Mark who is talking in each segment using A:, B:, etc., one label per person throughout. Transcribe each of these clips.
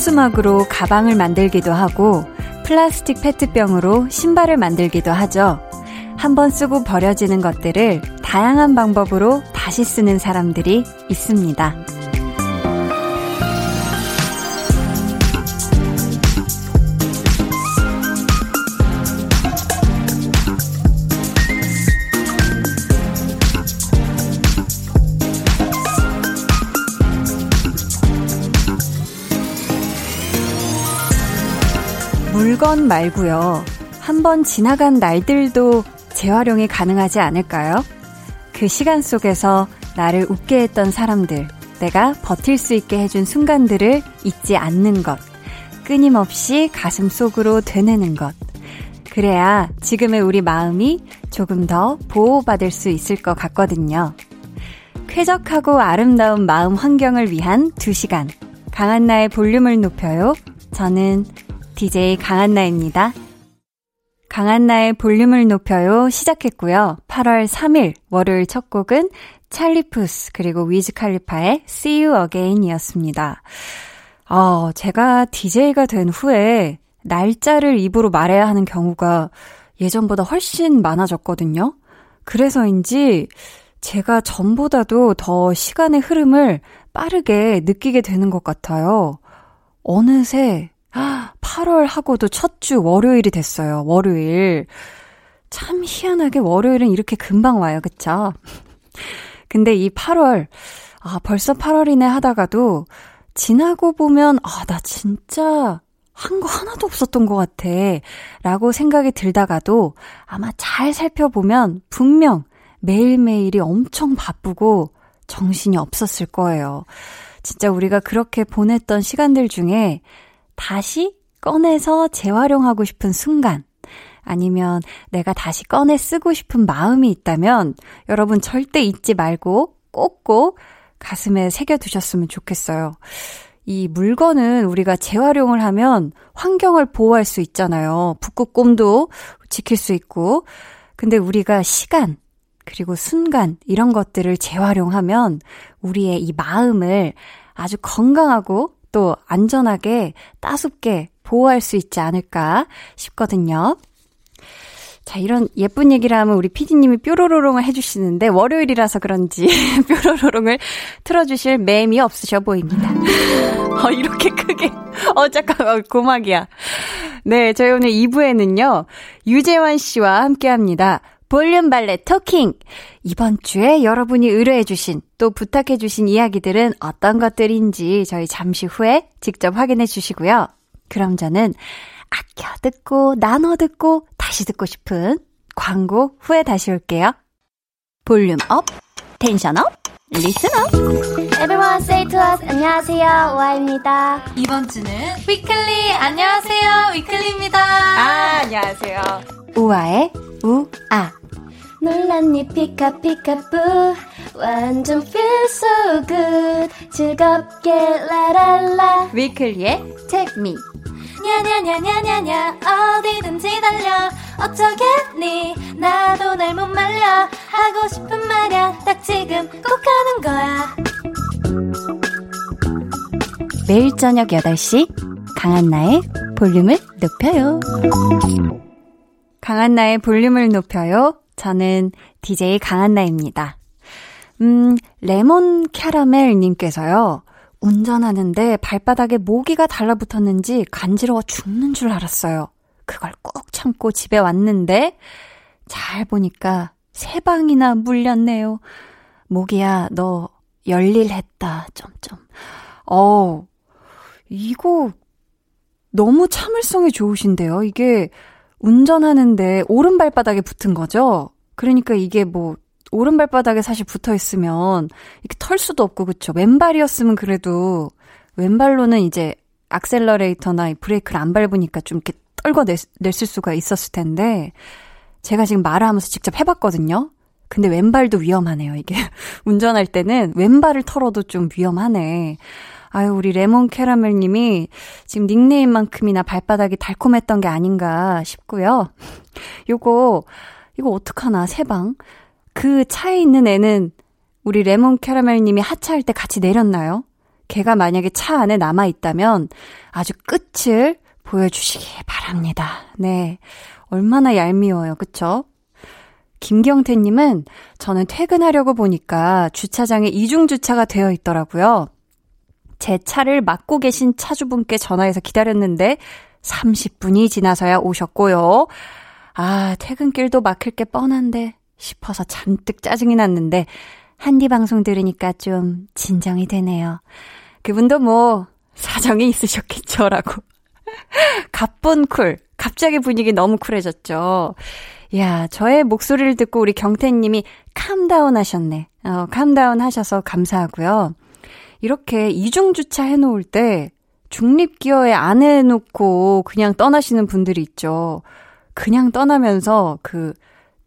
A: 현수막으로 가방을 만들기도 하고 플라스틱 페트병으로 신발을 만들기도 하죠. 한번 쓰고 버려지는 것들을 다양한 방법으로 다시 쓰는 사람들이 있습니다. 물건 말고요. 한번 지나간 날들도 재활용이 가능하지 않을까요? 그 시간 속에서 나를 웃게 했던 사람들, 내가 버틸 수 있게 해준 순간들을 잊지 않는 것, 끊임없이 가슴 속으로 되뇌는 것. 그래야 지금의 우리 마음이 조금 더 보호받을 수 있을 것 같거든요. 쾌적하고 아름다운 마음 환경을 위한 2시간. 강한나의 볼륨을 높여요. 저는 DJ 강한나입니다. 강한나의 볼륨을 높여요 시작했고요. 8월 3일 월요일 첫 곡은 찰리푸스 그리고 위즈 칼리파의 See You Again 이었습니다. 어, 제가 DJ가 된 후에 날짜를 입으로 말해야 하는 경우가 예전보다 훨씬 많아졌거든요. 그래서인지 제가 전보다도 더 시간의 흐름을 빠르게 느끼게 되는 것 같아요. 어느새 8월 하고도 첫 주 월요일이 됐어요. 월요일. 참 희한하게 월요일은 이렇게 금방 와요. 그쵸? 근데 이 8월, 아, 벌써 8월이네 하다가도 지나고 보면, 아, 나 진짜 한 거 하나도 없었던 것 같아. 라고 생각이 들다가도 아마 잘 살펴보면 분명 매일매일이 엄청 바쁘고 정신이 없었을 거예요. 진짜 우리가 그렇게 보냈던 시간들 중에 다시 꺼내서 재활용하고 싶은 순간, 아니면 내가 다시 꺼내 쓰고 싶은 마음이 있다면 여러분 절대 잊지 말고 꼭꼭 가슴에 새겨두셨으면 좋겠어요. 이 물건은 우리가 재활용을 하면 환경을 보호할 수 있잖아요. 북극곰도 지킬 수 있고. 근데 우리가 시간, 그리고 순간, 이런 것들을 재활용하면 우리의 이 마음을 아주 건강하고 또 안전하게 따숩게 보호할 수 있지 않을까 싶거든요. 자, 이런 예쁜 얘기를 하면 우리 피디님이 뾰로로롱을 해주시는데, 월요일이라서 그런지 뾰로로롱을 틀어주실 매임이 없으셔 보입니다. 어, 이렇게 크게. 어, 잠깐, 어, 고막이야. 네, 저희 오늘 2부에는요, 유재환 씨와 함께 합니다. 볼륨 valet talking! 이번 주에 여러분이 의뢰해주신 또 부탁해주신 이야기들은 어떤 것들인지 저희 잠시 후에 직접 확인해 주시고요. 그럼 저는 아껴 듣고 나눠 듣고 다시 듣고 싶은 광고 후에 다시 올게요. volume up, tension up, listen up.
B: Everyone say to us 안녕하세요 우아입니다.
C: 이번 주는 위클리 안녕하세요 위클리입니다.
A: 아 안녕하세요. 우아의 우아.
B: 놀랐니 peek-a-peek-a-boo 완전 feel so good. 즐겁게 라랄라.
A: 위클리의 Tag Me.
C: 냐냐냐냐냐냐. 어디든지 달려. 어쩌겠니? 나도 날 못 말려. 하고 싶은 말야 딱 지금 꼭 하는 거야.
A: 매일 저녁 8시 강한나의 볼륨을 높여요. 강한나의 볼륨을 높여요 저는 DJ 강한나입니다. 음, 레몬 캐러멜님께서요. 운전하는데 발바닥에 모기가 달라붙었는지 간지러워 죽는 줄 알았어요. 그걸 꾹 참고 집에 왔는데 잘 보니까 세 방이나 물렸네요. 모기야, 너 열일했다. 점점. 어, 이거 너무 참을성이 좋으신데요. 이게 운전하는데 오른 발바닥에 붙은 거죠? 그러니까 이게 뭐, 오른 발바닥에 사실 붙어 있으면 이렇게 털 수도 없고, 그쵸? 왼발이었으면 그래도, 왼발로는 이제 악셀러레이터나 브레이크를 안 밟으니까 좀 이렇게 떨궈 냈을 수가 있었을 텐데, 제가 지금 말을 하면서 직접 해봤거든요? 근데 왼발도 위험하네요, 이게. 운전할 때는 왼발을 털어도 좀 위험하네. 아유, 우리 레몬 캐러멜 님이 지금 닉네임만큼이나 발바닥이 달콤했던 게 아닌가 싶고요. 요거, 이거 어떡하나, 세방. 그 차에 있는 애는 우리 레몬 캐러멜 님이 하차할 때 같이 내렸나요? 걔가 만약에 차 안에 남아 있다면 아주 끝을 보여주시기 바랍니다. 네. 얼마나 얄미워요. 그쵸? 김경태님은 저는 퇴근하려고 보니까 주차장에 이중주차가 되어 있더라고요. 제 차를 막고 계신 차주분께 전화해서 기다렸는데 30분이 지나서야 오셨고요. 아, 퇴근길도 막힐 게 뻔한데 싶어서 잔뜩 짜증이 났는데 한디 방송 들으니까 좀 진정이 되네요. 그분도 뭐 사정이 있으셨겠죠라고. 갑분 쿨. 갑자기 분위기 너무 쿨해졌죠. 야, 저의 목소리를 듣고 우리 경태님이 calm down 하셨네. 어, calm down 하셔서 감사하고요. 이렇게 이중주차 해놓을 때 중립기어에 안 해놓고 그냥 떠나시는 분들이 있죠. 그냥 떠나면서 그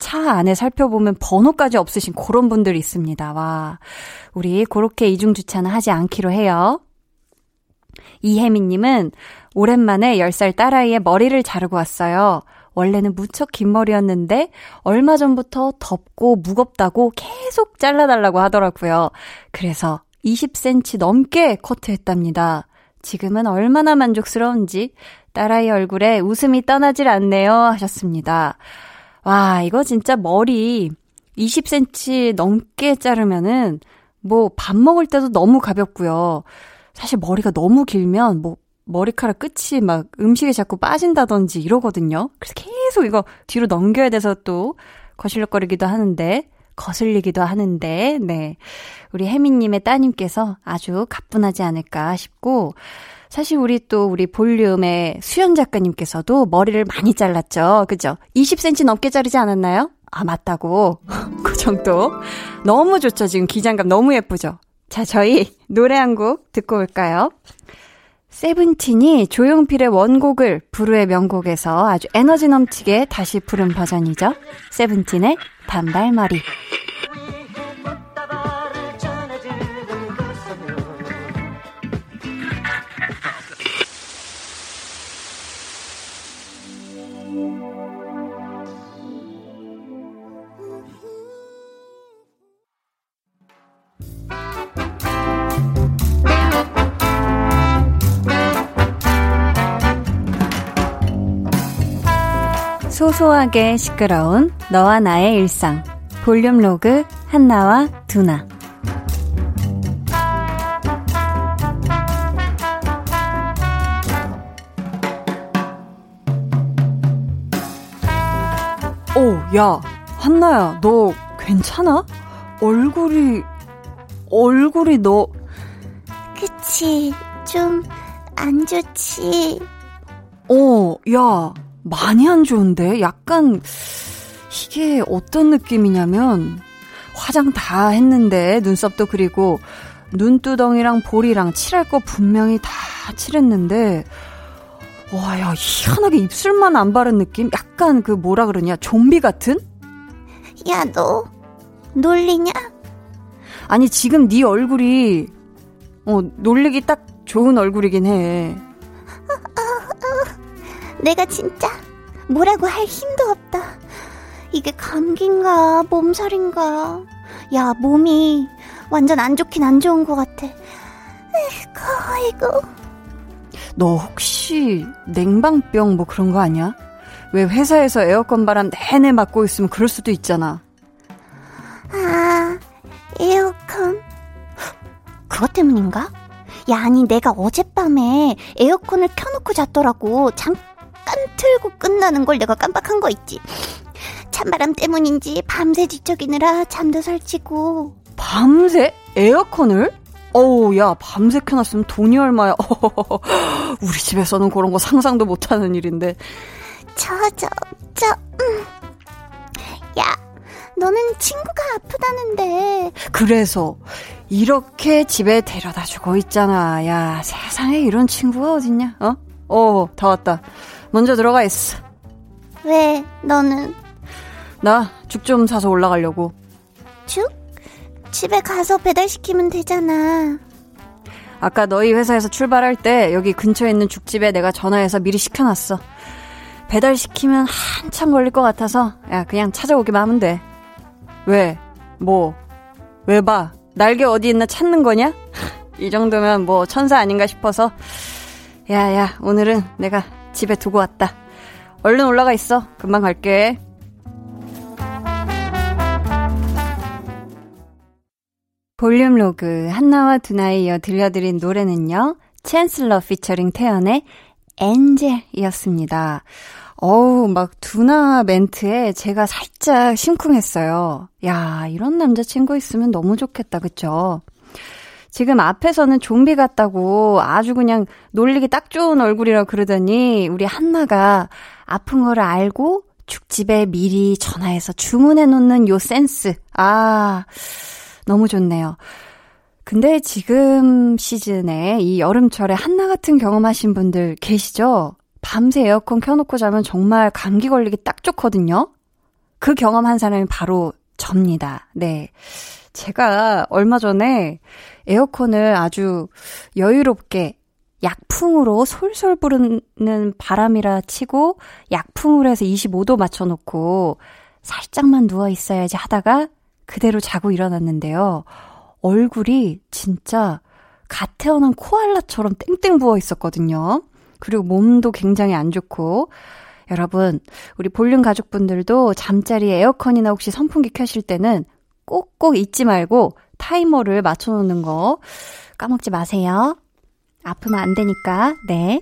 A: 차 안에 살펴보면 번호까지 없으신 그런 분들이 있습니다. 와. 우리 그렇게 이중주차는 하지 않기로 해요. 이혜민님은 오랜만에 10살 딸아이의 머리를 자르고 왔어요. 원래는 무척 긴 머리였는데 얼마 전부터 덥고 무겁다고 계속 잘라달라고 하더라고요. 그래서 20cm 넘게 커트했답니다. 지금은 얼마나 만족스러운지 딸아이 얼굴에 웃음이 떠나질 않네요 하셨습니다. 와, 이거 진짜 머리 20cm 넘게 자르면은 뭐 밥 먹을 때도 너무 가볍고요. 사실 머리가 너무 길면 뭐 머리카락 끝이 막 음식에 자꾸 빠진다든지 이러거든요. 그래서 계속 이거 뒤로 넘겨야 돼서 또 거실거리기도 하는데, 거슬리기도 하는데, 네. 우리 혜미님의 따님께서 아주 가뿐하지 않을까 싶고, 사실 우리 또 우리 볼륨의 수연 작가님께서도 머리를 많이 잘랐죠. 그죠? 20cm 넘게 자르지 않았나요? 아, 맞다고. 그 정도. 너무 좋죠. 지금 기장감 너무 예쁘죠? 자, 저희 노래 한 곡 듣고 올까요? 세븐틴이 조용필의 원곡을 부르의 명곡에서 아주 에너지 넘치게 다시 부른 버전이죠. 세븐틴의 단발머리. 소소하게 시끄러운 너와 나의 일상. 볼륨 로그 한나와 두나. 오, 야, 한나야, 너 괜찮아? 얼굴이, 얼굴이 너.
B: 그치, 좀, 안 좋지.
A: 어, 야, 많이 안 좋은데? 약간, 이게 어떤 느낌이냐면, 화장 다 했는데, 눈썹도 그리고, 눈두덩이랑 볼이랑 칠할 거 분명히 다 칠했는데, 와, 야, 희한하게 입술만 안 바른 느낌? 약간 그 뭐라 그러냐, 좀비 같은?
B: 야, 너, 놀리냐?
A: 아니, 지금 네 얼굴이, 어, 놀리기 딱 좋은 얼굴이긴 해.
B: 내가 진짜 뭐라고 할 힘도 없다. 이게 감기인가 몸살인가. 야 몸이 완전 안 좋긴 안 좋은 것 같아. 에이구 아이고.
A: 너 혹시 냉방병 뭐 그런 거 아니야? 왜 회사에서 에어컨 바람 내내 맞고 있으면 그럴 수도 있잖아.
B: 아 에어컨 그것 때문인가? 야 아니 내가 어젯밤에 에어컨을 켜놓고 잤더라고. 잠깐 잠깐 틀고 끝나는 걸 내가 깜빡한 거 있지. 찬바람 때문인지 밤새 뒤척이느라 잠도 설치고.
A: 밤새? 에어컨을? 어우, 야, 밤새 켜놨으면 돈이 얼마야. 우리 집에서는 그런 거 상상도 못하는 일인데.
B: 저, 저, 저, 음. 야, 너는 친구가 아프다는데.
A: 그래서, 이렇게 집에 데려다 주고 있잖아. 야, 세상에 이런 친구가 어딨냐, 어? 어, 다 왔다. 먼저 들어가 있어.
B: 왜, 너는?
A: 나 죽 좀 사서 올라가려고.
B: 죽? 집에 가서 배달시키면 되잖아.
A: 아까 너희 회사에서 출발할 때 여기 근처에 있는 죽집에 내가 전화해서 미리 시켜놨어. 배달시키면 한참 걸릴 것 같아서 야 그냥 찾아오기만 하면 돼. 왜? 뭐? 왜 봐? 날개 어디 있나 찾는 거냐? 이 정도면 뭐 천사 아닌가 싶어서 야야 오늘은 내가 집에 두고 왔다. 얼른 올라가 있어. 금방 갈게. 볼륨 로그 한나와 두나에 이어 들려드린 노래는요. 챈슬러 피처링 태연의 엔젤이었습니다. 어우, 막 두나 멘트에 제가 살짝 심쿵했어요. 야, 이런 남자친구 있으면 너무 좋겠다, 그쵸? 지금 앞에서는 좀비 같다고 아주 그냥 놀리기 딱 좋은 얼굴이라 그러더니 우리 한나가 아픈 거를 알고 죽집에 미리 전화해서 주문해 놓는 요 센스. 아, 너무 좋네요. 근데 지금 시즌에 이 여름철에 한나 같은 경험하신 분들 계시죠? 밤새 에어컨 켜놓고 자면 정말 감기 걸리기 딱 좋거든요? 그 경험한 사람이 바로 접니다. 네. 제가 얼마 전에 에어컨을 아주 여유롭게 약풍으로 솔솔 부르는 바람이라 치고 약풍으로 해서 25도 맞춰놓고 살짝만 누워 있어야지 하다가 그대로 자고 일어났는데요. 얼굴이 진짜 갓 태어난 코알라처럼 땡땡 부어 있었거든요. 그리고 몸도 굉장히 안 좋고. 여러분, 우리 볼륨 가족분들도 잠자리에 에어컨이나 혹시 선풍기 켜실 때는 꼭꼭 잊지 말고 타이머를 맞춰놓는 거 까먹지 마세요. 아프면 안 되니까, 네.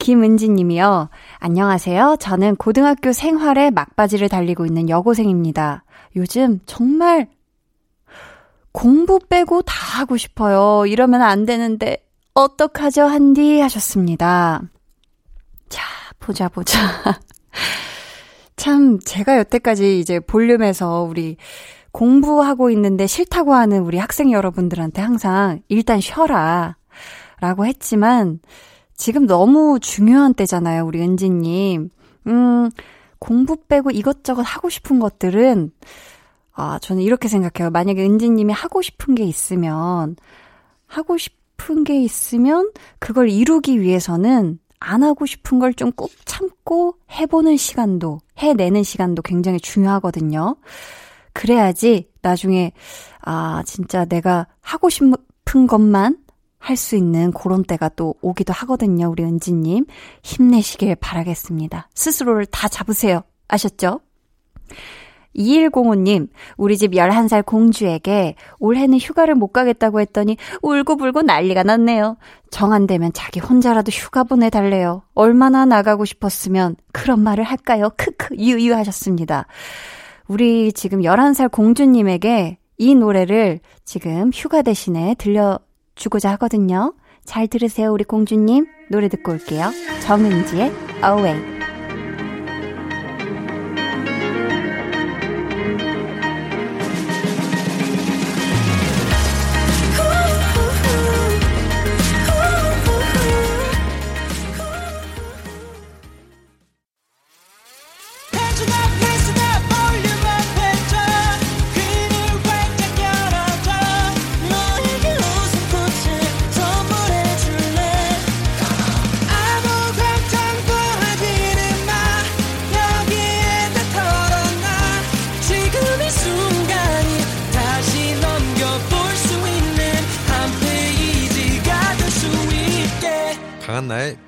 A: 김은지 님이요. 안녕하세요. 저는 고등학교 생활에 막바지를 달리고 있는 여고생입니다. 요즘 정말 공부 빼고 다 하고 싶어요. 이러면 안 되는데, 어떡하죠, 한디? 하셨습니다. 자, 보자, 보자. 참, 제가 여태까지 이제 볼륨에서 우리 공부하고 있는데 싫다고 하는 우리 학생 여러분들한테 항상 일단 쉬어라. 라고 했지만, 지금 너무 중요한 때잖아요, 우리 은지님. 음, 공부 빼고 이것저것 하고 싶은 것들은, 아, 저는 이렇게 생각해요. 만약에 은지님이 하고 싶은 게 있으면, 하고 싶은 게 있으면, 그걸 이루기 위해서는 안 하고 싶은 걸 좀 꾹 참고 해보는 시간도, 해내는 시간도 굉장히 중요하거든요. 그래야지 나중에, 아, 진짜 내가 하고 싶은 것만 할 수 있는 그런 때가 또 오기도 하거든요. 우리 은지님. 힘내시길 바라겠습니다. 스스로를 다 잡으세요. 아셨죠? 2105님, 우리 집 11살 공주에게 올해는 휴가를 못 가겠다고 했더니 울고불고 난리가 났네요. 정 안 되면 자기 혼자라도 휴가 보내달래요. 얼마나 나가고 싶었으면 그런 말을 할까요? 크크, 유유 하셨습니다. 우리 지금 11살 공주님에게 이 노래를 지금 휴가 대신에 들려주고자 하거든요. 잘 들으세요, 우리 공주님. 노래 듣고 올게요. 정은지의 Away.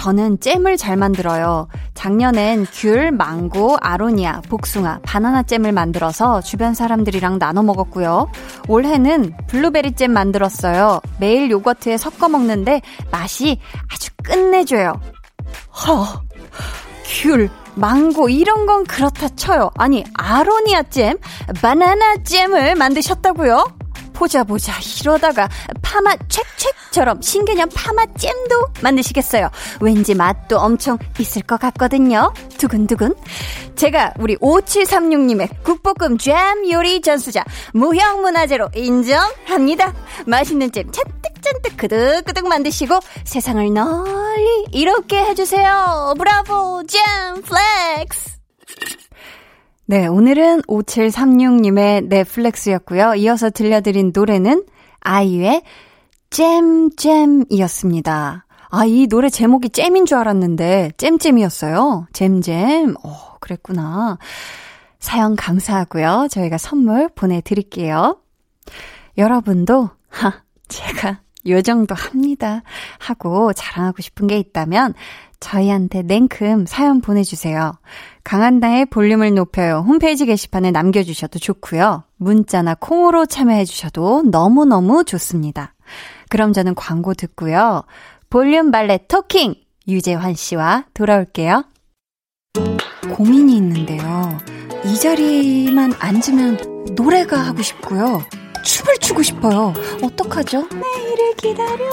A: 저는 잼을 잘 만들어요. 작년엔 귤, 망고, 아로니아, 복숭아, 바나나 잼을 만들어서 주변 사람들이랑 나눠 먹었고요. 올해는 블루베리 잼 만들었어요. 매일 요거트에 섞어 먹는데 맛이 아주 끝내줘요. 허, 귤, 망고 이런 건 그렇다 쳐요. 아니 아로니아 잼, 바나나 잼을 만드셨다고요? 보자 보자 이러다가 파마 책책처럼 신개념 파마 잼도 만드시겠어요. 왠지 맛도 엄청 있을 것 같거든요. 두근두근. 제가 우리 5736님의 국볶음 잼 요리 전수자 무형문화재로 인정합니다. 맛있는 잼 잔뜩잔뜩 그득그득 만드시고 세상을 널리 이롭게 해주세요. 브라보 잼 flex. 네, 오늘은 5736님의 잼 flex였고요. 이어서 들려드린 노래는 아이유의 잼잼이었습니다. 아, 이 노래 제목이 잼인 줄 알았는데 잼잼이었어요. 잼잼. 어, 그랬구나. 사연 감사하고요. 저희가 선물 보내드릴게요. 여러분도 하, 제가 요 정도 합니다. 하고 자랑하고 싶은 게 있다면 저희한테 냉큼 사연 보내주세요. 강한나의 볼륨을 높여요. 홈페이지 게시판에 남겨주셔도 좋고요. 문자나 콩으로 참여해주셔도 너무너무 좋습니다. 그럼 저는 광고 듣고요. 볼륨 발레 토킹! 유재환 씨와 돌아올게요. 고민이 있는데요. 이 자리만 앉으면 노래가 하고 싶고요. 춤을 추고 싶어요. 어떡하죠? 내일을 기다려.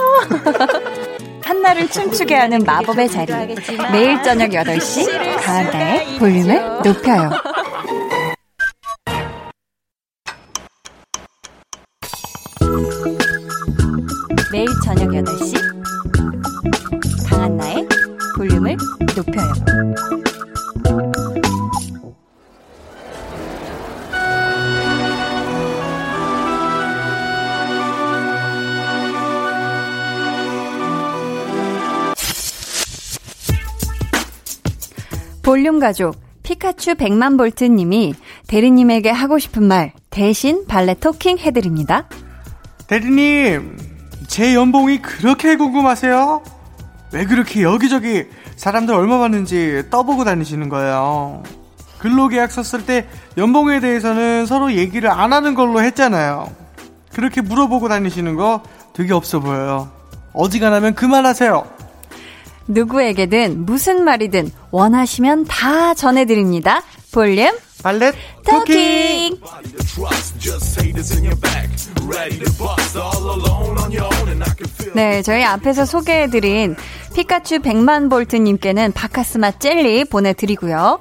A: 한나를 춤추게 하는 마법의 자리. 매일 저녁 8시 강한나의 볼륨을 높여요. 매일 저녁 8시 강한나의 볼륨을 높여요. 볼륨 가족 피카츄 100만 볼트 님이 대리님에게 하고 싶은 말 대신 발레 토킹 해드립니다.
D: 대리님, 제 연봉이 그렇게 궁금하세요? 왜 그렇게 여기저기 사람들 얼마 받는지 떠보고 다니시는 거예요? 근로계약 썼을 때 연봉에 대해서는 서로 얘기를 안 하는 걸로 했잖아요. 그렇게 물어보고 다니시는 거 되게 없어 보여요. 어지간하면 그만하세요.
A: 누구에게든 무슨 말이든 원하시면 다 전해드립니다. 볼륨
D: 발렛
A: 토킹! 네, 저희 앞에서 소개해드린 피카츄 100만 볼트님께는 바카스마 젤리 보내드리고요.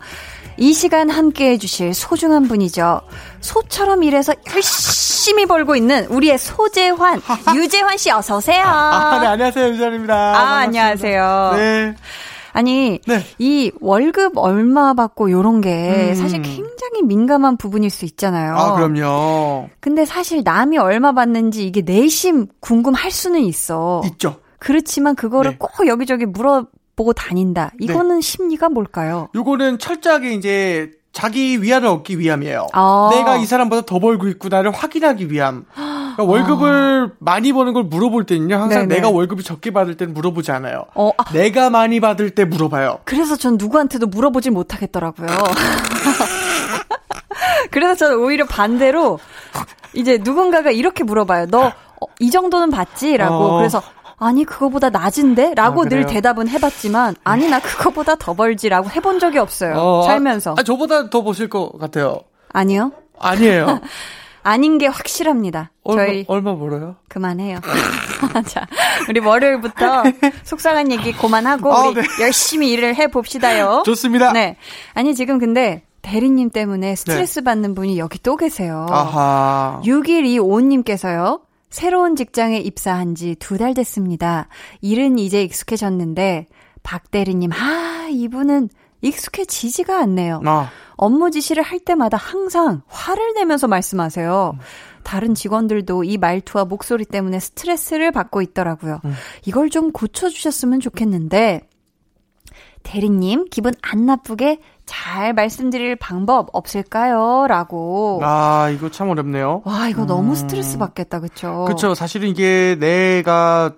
A: 이 시간 함께 해주실 소중한 분이죠. 소처럼 일해서 열심히 벌고 있는 우리의 소재환, 유재환 씨 어서오세요.
D: 아, 네, 안녕하세요. 유재환입니다.
A: 아,
D: 반갑습니다.
A: 안녕하세요.
D: 네.
A: 아니,
D: 네.
A: 이 월급 얼마 받고 요런 게
D: 음.
A: 사실 굉장히 민감한 부분일 수 있잖아요.
D: 아, 그럼요.
A: 근데 사실 남이 얼마 받는지 이게 내심 궁금할 수는 있어.
D: 있죠.
A: 그렇지만 그거를
D: 네.
A: 꼭 여기저기 물어 보고 다닌다. 이거는 심리가 뭘까요?
D: 요거는 철저하게 이제 자기 위안을 얻기 위함이에요.
A: 아.
D: 내가 이 사람보다 더 벌고 있구나를 확인하기 위함. 그러니까 월급을 많이 버는 걸 물어볼 때는요, 항상
A: 아. 네네.
D: 내가 월급이 적게 받을 때는 물어보지 않아요.
A: 어, 아,
D: 내가 많이 받을 때 물어봐요.
A: 그래서 전 누구한테도 물어보질 못하겠더라고요. 그래서 저는 오히려 반대로 이제 누군가가 이렇게 물어봐요. 너 이 정도는 받지? 라고.
D: 어.
A: 그래서 아니 그거보다 낮은데? 라고
D: 아,
A: 늘? 대답은 해봤지만 아니 나 그거보다 더 벌지라고 해본 적이 없어요.
D: 어,
A: 살면서.
D: 아, 아, 저보다 더 보실 것 같아요.
A: 아니요.
D: 아니에요.
A: 아닌 게 확실합니다.
D: 얼마,
A: 저희
D: 얼마 벌어요?
A: 그만해요. 자, 우리 월요일부터 속상한 얘기 그만하고
D: 아,
A: 우리
D: 네.
A: 열심히 일을 해 봅시다요.
D: 좋습니다.
A: 네. 아니 지금 근데 대리님 때문에 스트레스 받는 분이 여기 또 계세요.
D: 네. 아하.
A: 6125님께서요. 새로운 직장에 입사한 지 두 달 됐습니다. 일은 이제 익숙해졌는데 박 대리님 아 이분은 익숙해지지가 않네요.
D: 아,
A: 업무 지시를 할 때마다 항상 화를 내면서 말씀하세요. 다른 직원들도 이 말투와 목소리 때문에 스트레스를 받고 있더라고요. 이걸 좀 고쳐주셨으면 좋겠는데, 대리님, 기분 안 나쁘게 잘 말씀드릴 방법 없을까요? 라고.
D: 아, 이거 참 어렵네요.
A: 와, 이거 너무 스트레스 받겠다, 그쵸?
D: 그쵸. 사실은 이게 내가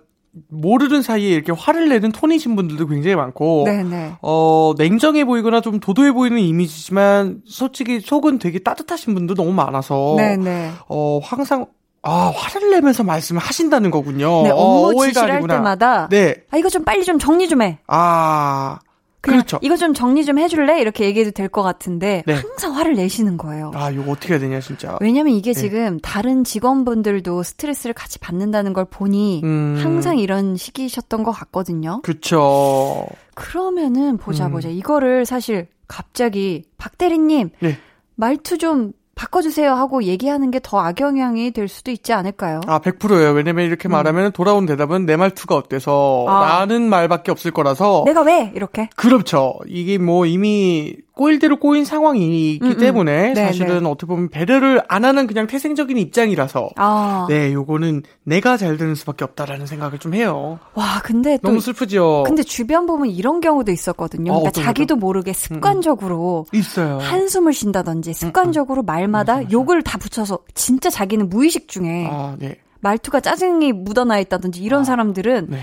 D: 모르는 사이에 이렇게 화를 내는 톤이신 분들도 굉장히 많고.
A: 네네.
D: 어, 냉정해 보이거나 좀 도도해 보이는 이미지지만 솔직히 속은 되게 따뜻하신 분도 너무 많아서
A: 네네.
D: 어, 항상 아, 화를 내면서 말씀을 하신다는 거군요.
A: 네,
D: 어,
A: 업무
D: 오해가
A: 지시를 할. 때마다.
D: 네.
A: 아, 이거 좀 빨리 좀 정리 좀 해.
D: 아, 그렇죠.
A: 이거 좀 정리 좀 해줄래? 이렇게 얘기해도 될 것 같은데
D: 네.
A: 항상 화를 내시는 거예요.
D: 아, 이거 어떻게 해야 되냐, 진짜.
A: 왜냐면 이게
D: 네.
A: 지금 다른 직원분들도 스트레스를 같이 받는다는 걸 보니
D: 음.
A: 항상 이런 시기셨던 것 같거든요.
D: 그쵸.
A: 그러면은 보자
D: 음.
A: 보자. 이거를 사실 갑자기 박 대리님
D: 네.
A: 말투 좀 바꿔주세요 하고 얘기하는 게 더 악영향이 될 수도 있지 않을까요?
D: 아, 100%예요. 왜냐면 이렇게 말하면 돌아온 대답은 내 말투가 어때서
A: 음. 아.
D: 라는 말밖에 없을 거라서
A: 내가 왜 이렇게?
D: 그렇죠. 이게 뭐 이미 꼬일 대로 꼬인 상황이 있기
A: 음, 음.
D: 때문에
A: 네,
D: 사실은
A: 네.
D: 어떻게 보면 배려를 안 하는 그냥 태생적인 입장이라서
A: 아,
D: 네, 요거는 내가 잘 되는 수밖에 없다라는 생각을 좀 해요.
A: 와 근데 또
D: 너무 슬프죠.
A: 근데 주변 보면 이런 경우도 있었거든요.
D: 어,
A: 그러니까 자기도 모르게 습관적으로
D: 있어요.
A: 한숨을 쉰다든지 습관적으로 말마다 욕을 다 붙여서 진짜 자기는 무의식 중에
D: 아, 네.
A: 말투가 짜증이 묻어나 있다든지 이런 사람들은
D: 네.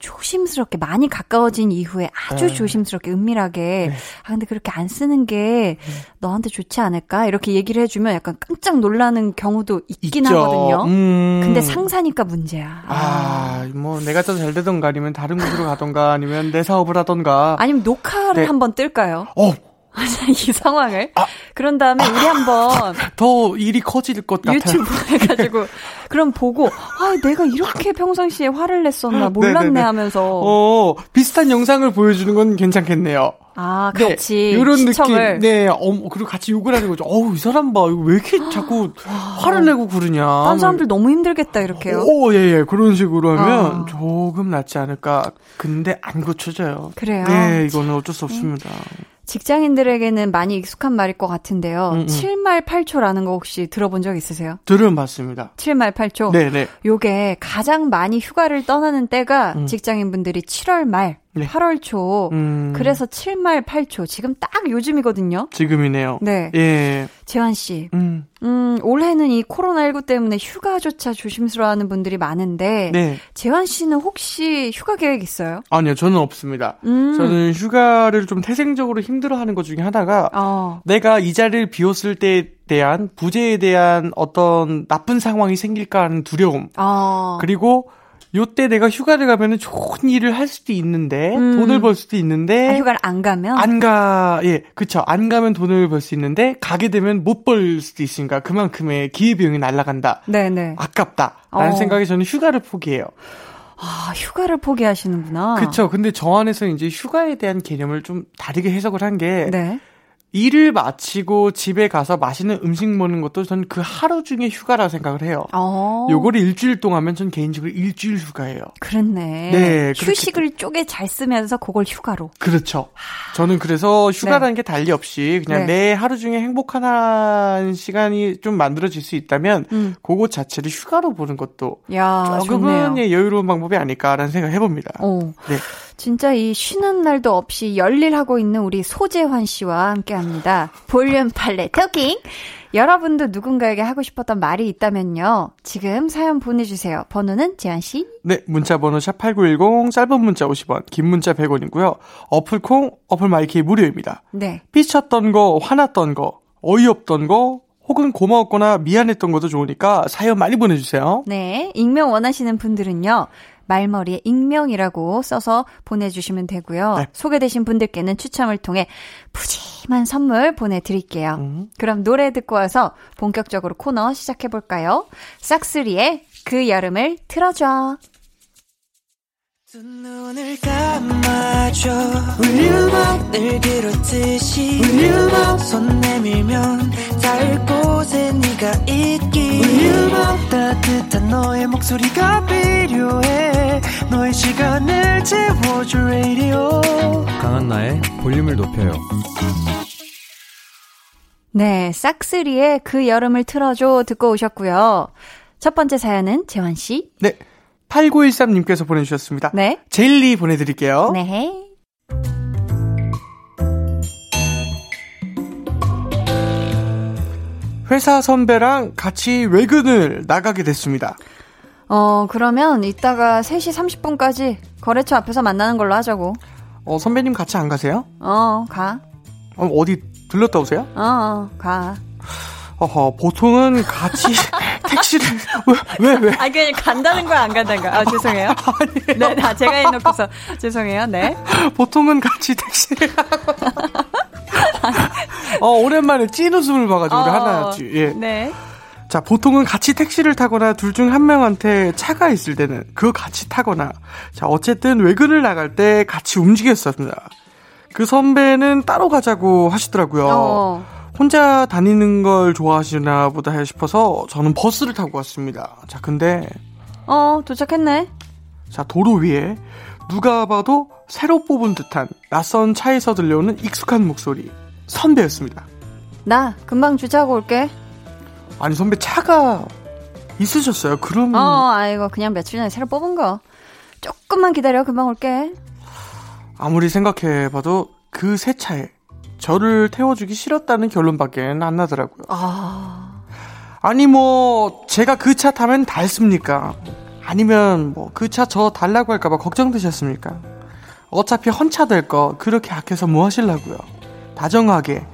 A: 조심스럽게 많이 가까워진 이후에 아주
D: 네.
A: 조심스럽게 은밀하게
D: 네.
A: 아 근데 그렇게 안 쓰는 게 너한테 좋지 않을까 이렇게 얘기를 해주면 약간 깜짝 놀라는 경우도 있긴
D: 있죠.
A: 하거든요.
D: 음.
A: 근데 상사니까 문제야.
D: 아, 뭐 내가 더 잘 되던가 아니면 다른 곳으로 가던가 아니면 내 사업을 하던가.
A: 아니면 녹화를
D: 네.
A: 한번 뜰까요?
D: 어,
A: 이 상황을. 그런 다음에 우리 한번
D: 더 일이 커질 것 같아요.
A: 유튜브 해가지고 그럼 보고 아 내가 이렇게 평상시에 화를 냈었나 몰랐네
D: 네네네.
A: 하면서
D: 어, 비슷한 영상을 보여주는 건 괜찮겠네요.
A: 아
D: 네,
A: 같이
D: 이런
A: 시청을
D: 느낌. 네, 어, 그리고 같이 욕을 하는 거죠. 어우, 이 사람 봐. 왜 이렇게 자꾸 화를 내고 그러냐.
A: 딴 사람들 너무 힘들겠다 이렇게요.
D: 오, 예, 예. 그런 식으로 하면
A: 아.
D: 조금 낫지 않을까. 근데 안 고쳐져요.
A: 그래요?
D: 네, 이거는 어쩔 수 없습니다.
A: 직장인들에게는 많이 익숙한 말일 것 같은데요.
D: 음, 음.
A: 7말 8초라는 거 혹시 들어본 적 있으세요?
D: 들어봤습니다.
A: 7말 8초.
D: 네, 네.
A: 요게 가장 많이 휴가를 떠나는 때가
D: 음.
A: 직장인분들이 7월 말,
D: 네.
A: 8월 초.
D: 음,
A: 그래서 7말 8초. 지금 딱 요즘이거든요.
D: 지금이네요.
A: 네.
D: 예.
A: 재환 씨.
D: 음,
A: 음, 올해는 이 코로나19 때문에 휴가조차 조심스러워하는 분들이 많은데
D: 네.
A: 재환 씨는 혹시 휴가 계획 있어요?
D: 아니요, 저는 없습니다.
A: 음.
D: 저는 휴가를 좀 태생적으로 힘들어하는 것 중에 하나가
A: 어.
D: 내가 이 자리를 비웠을 때에 대한 부재에 대한 어떤 나쁜 상황이 생길까 하는 두려움.
A: 어.
D: 그리고 요때 내가 휴가를 가면은 좋은 일을 할 수도 있는데
A: 음.
D: 돈을 벌 수도 있는데
A: 아, 휴가를 안 가면
D: 안 가, 예, 그쵸. 안 가면 돈을 벌 수 있는데, 가게 되면 못 벌 수도 있으니까, 그만큼의 기회비용이 날아간다.
A: 네네.
D: 아깝다. 라는
A: 어.
D: 생각에 저는 휴가를 포기해요.
A: 아, 휴가를 포기하시는구나.
D: 그쵸. 근데 저 안에서 이제 휴가에 대한 개념을 좀 다르게 해석을 한 게,
A: 네.
D: 일을 마치고 집에 가서 맛있는 음식 먹는 것도 전그 하루 중에 휴가라 생각을 해요.
A: 어.
D: 요거를 일주일 동안 하면 전 개인적으로 일주일 휴가예요.
A: 그렇네.
D: 네,
A: 휴식을 쪼개 잘 쓰면서 그걸 휴가로.
D: 그렇죠. 저는 그래서 휴가라는 게 달리 없이 그냥
A: 네.
D: 내 하루 중에 행복한 한 시간이 좀 만들어질 수 있다면
A: 음.
D: 그것 자체를 휴가로 보는 것도
A: 야,
D: 조금은. 예, 여유로운 방법이 아닐까라는 생각을 해봅니다.
A: 어.
D: 네.
A: 진짜 이 쉬는 날도 없이 열일하고 있는 우리 소재환 씨와 함께 합니다. 볼륨 팔레 토킹. 여러분도 누군가에게 하고 싶었던 말이 있다면요. 지금 사연 보내주세요. 번호는 재환 씨.
D: 네, 문자 번호 샵8910 짧은 문자 50원, 긴 문자 100원이고요. 어플 콩, 어플 myK 무료입니다.
A: 네.
D: 삐쳤던 거, 화났던 거, 어이없던 거, 혹은 고마웠거나 미안했던 것도 좋으니까 사연 많이 보내주세요.
A: 네. 익명 원하시는 분들은요. 말머리에 익명이라고 써서 보내주시면 되고요.
D: 네.
A: 소개되신 분들께는 추첨을 통해 푸짐한 선물 보내드릴게요.
D: 음.
A: 그럼 노래 듣고 와서 본격적으로 코너 시작해볼까요? 싹스리의 그 여름을 틀어줘.
E: 두 눈을 감아줘 울륨업 늘 그렇듯이 울륨업 손 내밀면 닿을 곳 에 네가 있기 울륨업 따뜻한 너의 목소리가 필요해 너의 시간을 채워줄 radio
F: 강한나의 볼륨을 높여요.
A: 네, 싹스리의 그 여름을 틀어줘 듣고 오셨고요. 첫 번째 사연은 재환 씨.
D: 네, 8913님께서 보내주셨습니다.
A: 네.
D: 젤리 보내드릴게요.
A: 네.
D: 회사 선배랑 같이 외근을 나가게 됐습니다.
A: 어, 그러면 이따가 3시 30분까지 거래처 앞에서 만나는 걸로 하자고.
D: 어, 선배님 같이 안 가세요?
A: 어, 가.
D: 어, 어디 들렀다 오세요?
A: 어, 어, 가.
D: 어허, 보통은 같이 택시를, 왜, 왜, 왜?
A: 아, 그냥 간다는 거야, 안 간다는 거야? 아, 죄송해요. 네, 다 제가 해놓고서. 죄송해요, 네.
D: 보통은 같이 택시를 하고. 어, 오랜만에 찐 웃음을 봐가지고, 우리
A: 어,
D: 하나였지. 예.
A: 네.
D: 자, 보통은 같이 택시를 타거나 둘 중 한 명한테 차가 있을 때는 그 같이 타거나, 자, 어쨌든 외근을 나갈 때 같이 움직였습니다. 그 선배는 따로 가자고 하시더라고요.
A: 어.
D: 혼자 다니는 걸 좋아하시나 보다 싶어서 저는 버스를 타고 왔습니다. 자, 근데,
A: 어, 도착했네.
D: 자, 도로 위에 누가 봐도 새로 뽑은 듯한 낯선 차에서 들려오는 익숙한 목소리. 선배였습니다.
A: 나, 금방 주차하고 올게.
D: 아니, 선배 차가 있으셨어요? 그럼.
A: 어, 아이고, 그냥 며칠 전에 새로 뽑은 거. 조금만 기다려, 금방 올게.
D: 아무리 생각해봐도 그 새 차에 저를 태워주기 싫었다는 결론밖에 안 나더라고요.
A: 아,
D: 아니 뭐 제가 그 차 타면 닳습니까? 아니면 뭐 그 차 저 달라고 할까봐 걱정되셨습니까? 어차피 헌차 될 거 그렇게 아껴서 뭐 하실라고요? 다정하게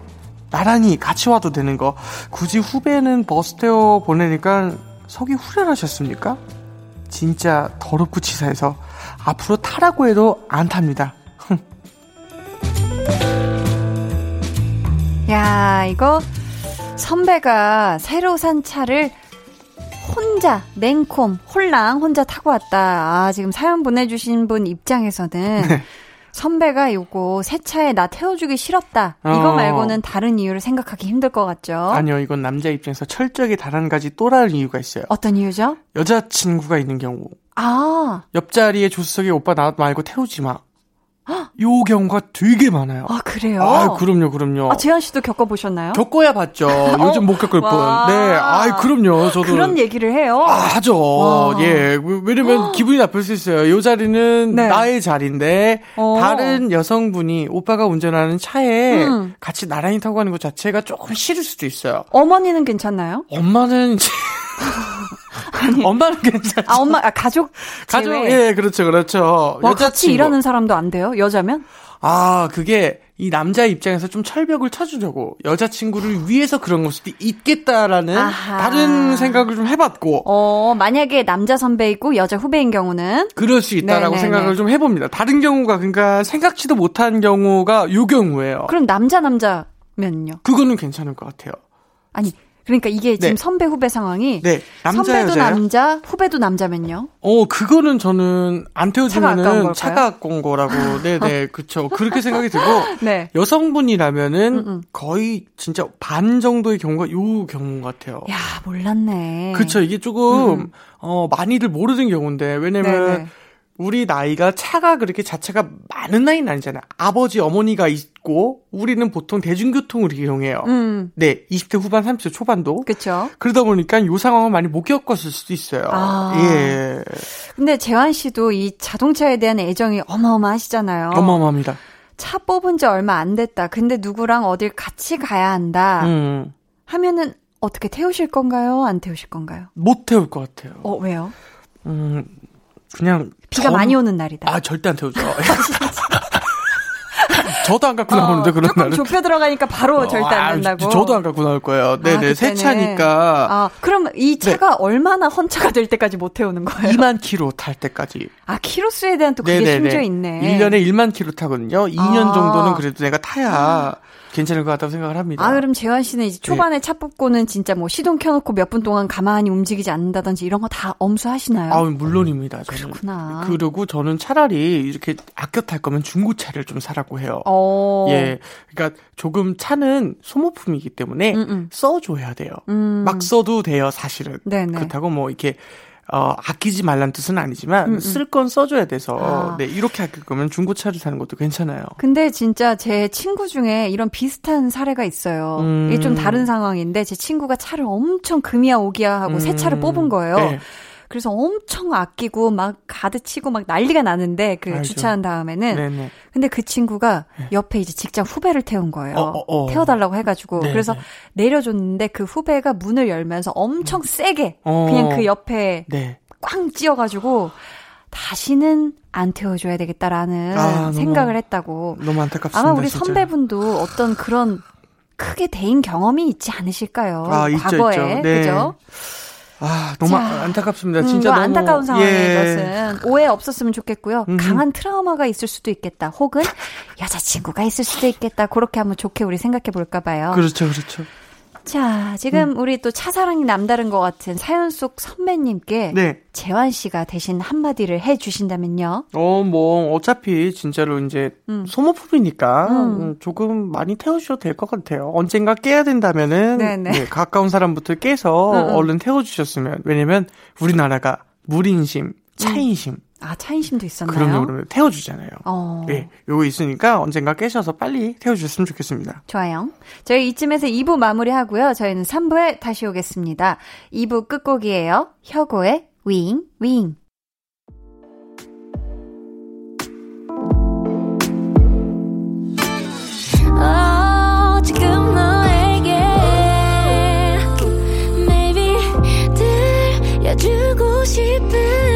D: 나란히 같이 와도 되는 거 굳이 후배는 버스 태워 보내니까 속이 후련하셨습니까? 진짜 더럽고 치사해서 앞으로 타라고 해도 안 탑니다.
A: 야, 이거 선배가 새로 산 차를 혼자, 냉콤, 홀랑 혼자 타고 왔다. 아, 지금 사연 보내주신 분 입장에서는 선배가 요거 새 차에 나 태워주기 싫었다. 이거
D: 어.
A: 말고는 다른 이유를 생각하기 힘들 것 같죠?
D: 아니요, 이건 남자 입장에서 철저하게 다른 가지 또 다른 이유가 있어요.
A: 어떤 이유죠?
D: 여자친구가 있는 경우
A: 아,
D: 옆자리에 조수석에 오빠 나 말고 태우지 마. 요 경우가 되게 많아요.
A: 아 그래요?
D: 아, 그럼요, 그럼요.
A: 아, 재현 씨도 겪어보셨나요?
D: 겪어야 봤죠. 요즘 못 겪을 뿐.
A: 와.
D: 네, 아, 그럼요. 저도
A: 그런 얘기를 해요.
D: 아, 하죠.
A: 와.
D: 예. 왜- 왜냐면 기분이 나쁠 수 있어요. 요 자리는
A: 네.
D: 나의 자리인데
A: 어.
D: 다른 여성분이 오빠가 운전하는 차에
A: 음.
D: 같이 나란히 타고 가는 것 자체가 조금 싫을 수도 있어요.
A: 어머니는 괜찮나요?
D: 엄마는 이제 엄마는 괜찮죠.
A: 아, 엄마, 아, 가족.
D: 가족
A: 제외.
D: 예, 그렇죠. 그렇죠.
A: 와, 같이
D: 여자친구.
A: 일하는 사람도 안 돼요? 여자면?
D: 아, 그게 이 남자 입장에서 좀 철벽을 쳐주려고 여자친구를 위해서 그런 걸 수도 있겠다라는
A: 아하.
D: 다른 생각을 좀 해봤고
A: 어, 만약에 남자 선배 있고 여자 후배인 경우는
D: 그럴 수 있다라고
A: 네네네.
D: 생각을 좀 해봅니다. 다른 경우가 그러니까 생각지도 못한 경우가 요 경우예요.
A: 그럼 남자 남자면요?
D: 그거는 괜찮을 것 같아요.
A: 아니, 그러니까 이게 지금
D: 네.
A: 선배 후배 상황이
D: 네, 남자
A: 선배도
D: 여자요?
A: 남자, 후배도 남자면요?
D: 어, 그거는 저는 안 태워주면은
A: 걸까요?
D: 차가 아까운 거라고, 네 네, 그쵸. 그렇게 생각이 들고,
A: 네.
D: 여성분이라면은
A: 음, 음.
D: 거의 진짜 반 정도의 경우가 요 경우 같아요.
A: 야, 몰랐네.
D: 그쵸. 이게 조금,
A: 음.
D: 어, 많이들 모르는 경우인데, 왜냐면,
A: 네네.
D: 우리 나이가 차가 그렇게 자체가 많은 나이는 아니잖아요. 아버지, 어머니가 있고, 우리는 보통 대중교통을 이용해요.
A: 음,
D: 네, 20대 후반, 30대 초반도.
A: 그쵸.
D: 그러다 보니까 요 상황을 많이 못 겪었을 수도 있어요.
A: 아.
D: 예.
A: 근데 재환 씨도 이 자동차에 대한 애정이 어마어마하시잖아요.
D: 어마어마합니다.
A: 차 뽑은 지 얼마 안 됐다. 근데 누구랑 어딜 같이 가야 한다.
D: 음,
A: 하면은 어떻게 태우실 건가요? 안 태우실 건가요?
D: 못 태울 것 같아요.
A: 어, 왜요?
D: 음, 그냥.
A: 비가
D: 전-
A: 많이 오는 날이다.
D: 아, 절대 안 태우죠. 저도 안 갖고 나오는데, 그런
A: 어, 조금
D: 날은.
A: 좁혀 들어가니까 바로 절대
D: 아,
A: 안 된다고.
D: 저도 안 갖고 나올 거예요. 네네, 새
A: 그때는.
D: 차니까.
A: 아, 그럼 이 차가 얼마나 헌차가 될 때까지 못 태우는 거예요?
D: 2만 킬로 탈 때까지.
A: 아, 키로수에 대한 또 그게 심지어 있네.
D: 1년에 1만 킬로 타거든요. 2년
A: 아.
D: 정도는 그래도 내가 타야 괜찮을 것 같다고 생각을 합니다.
A: 아, 그럼 재환 씨는 이제 초반에 차 뽑고는 진짜 뭐 시동 켜놓고 몇 분 동안 가만히 움직이지 않는다든지 이런 거 다 엄수하시나요?
D: 아, 물론입니다. 저는.
A: 그렇구나.
D: 그리고 저는 차라리 이렇게 아껴 탈 거면 중고차를 좀 사라고 해요.
A: 어.
D: 예. 그러니까 조금 차는 소모품이기 때문에
A: 음, 음.
D: 써줘야 돼요.
A: 음.
D: 막 써도 돼요, 사실은.
A: 네네.
D: 그렇다고 뭐 이렇게 어, 아끼지 말란 뜻은 아니지만
A: 음, 음.
D: 쓸건 써줘야 돼서
A: 아.
D: 네, 이렇게 아낄 거면 중고차를 사는 것도 괜찮아요.
A: 근데 진짜 제 친구 중에 이런 비슷한 사례가 있어요.
D: 음.
A: 이게 좀 다른 상황인데 제 친구가 차를 엄청 금이야 오기야 하고 새 차를
D: 음.
A: 뽑은 거예요.
D: 네.
A: 그래서 엄청 아끼고 막 가드 치고 막 난리가 나는데 그
D: 알죠.
A: 주차한 다음에는
D: 네네.
A: 근데 그 친구가 옆에 이제 직장 후배를 태운 거예요.
D: 어, 어, 어.
A: 태워달라고 해가지고
D: 네,
A: 그래서
D: 네.
A: 내려줬는데 그 후배가 문을 열면서 엄청 세게
D: 어.
A: 그냥 그 옆에
D: 네.
A: 꽝 찧어가지고 다시는 안 태워줘야 되겠다라는
D: 아, 너무
A: 생각을 했다고.
D: 너무 안타깝습니다.
A: 아마 우리
D: 진짜.
A: 선배분도 어떤 그런 크게 대인 경험이 있지 않으실까요?
D: 아, 있죠,
A: 과거에.
D: 있죠. 네.
A: 그죠?
D: 아, 너무
A: 자,
D: 안타깝습니다.
A: 음,
D: 진짜
A: 뭐
D: 너무
A: 안타까운 상황인
D: 예.
A: 것은 오해 없었으면 좋겠고요.
D: 음흠.
A: 강한 트라우마가 있을 수도 있겠다. 혹은 여자친구가 있을 수도 있겠다. 그렇게 한번 좋게 우리 생각해 볼까 봐요.
D: 그렇죠, 그렇죠.
A: 자, 지금
D: 음.
A: 우리 또 차사랑이 남다른 것 같은 사연 속 선배님께
D: 네.
A: 재환 씨가 대신 한마디를 해 주신다면요.
D: 어, 뭐, 어차피 진짜로 이제
A: 음.
D: 소모품이니까
A: 음.
D: 음, 조금 많이 태워 주셔도 될 것 같아요. 언젠가 깨야 된다면은
A: 네네.
D: 네, 가까운 사람부터 깨서
A: 음, 음.
D: 얼른 태워 주셨으면. 왜냐면 우리나라가 물인심, 차인심
A: 아, 차인심도 있었나요?
D: 그럼요, 그럼요. 태워주잖아요.
A: 어.
D: 예, 요거 있으니까 언젠가 깨셔서 빨리 태워주셨으면 좋겠습니다.
A: 좋아요. 저희 이쯤에서 2부 마무리하고요. 저희는 3부에 다시 오겠습니다. 2부 끝곡이에요. 혁오의 윙, 윙.
C: 어, 지금 너에게 Maybe 들려주고 싶은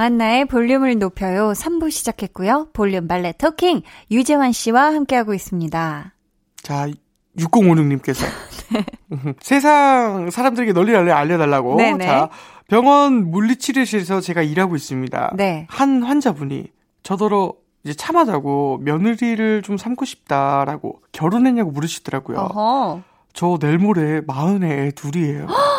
A: 강한나의 볼륨을 높여요. 3부 시작했고요. 볼륨 발레 토킹 유재환 씨와 함께하고 있습니다.
D: 자, 6056님께서. 세상 사람들에게 널리 널리 알려달라고.
A: 네네.
D: 자, 병원 물리치료실에서 제가 일하고 있습니다.
A: 네.
D: 한 환자분이 저더러 이제 참하다고 며느리를 좀 삼고 싶다라고 결혼했냐고 물으시더라고요.
A: 어허.
D: 저 내일 모레 마흔에 애 둘이에요.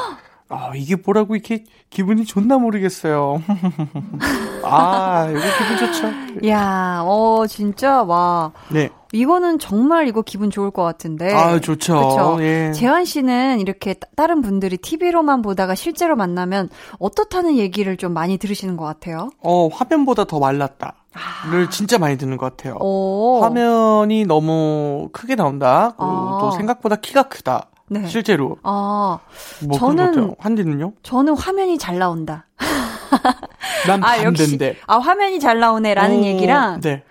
D: 아, 이게 뭐라고 이렇게 기분이 좋나 모르겠어요. 아, 이거 기분 좋죠.
A: 야, 어, 진짜, 와.
D: 네.
A: 이거는 정말 이거 기분 좋을 것 같은데.
D: 아, 좋죠.
A: 네. 그쵸?
D: 예.
A: 재환 씨는 이렇게 따- 다른 분들이 TV로만 보다가 실제로 만나면 어떻다는 얘기를 좀 많이 들으시는 것 같아요.
D: 어, 화면보다 더 말랐다.를 진짜 많이 듣는 것 같아요.
A: 아. 오.
D: 화면이 너무 크게 나온다. 그리고
A: 아.
D: 또 생각보다 키가 크다.
A: 네.
D: 실제로.
A: 아,
D: 뭐
A: 저는-
D: 환디는요?
A: 저는 화면이 잘 나온다.
D: 난
A: 아, 역시.
D: 반대인데.
A: 아, 화면이 잘 나오네라는
D: 오,
A: 얘기랑,
D: 네.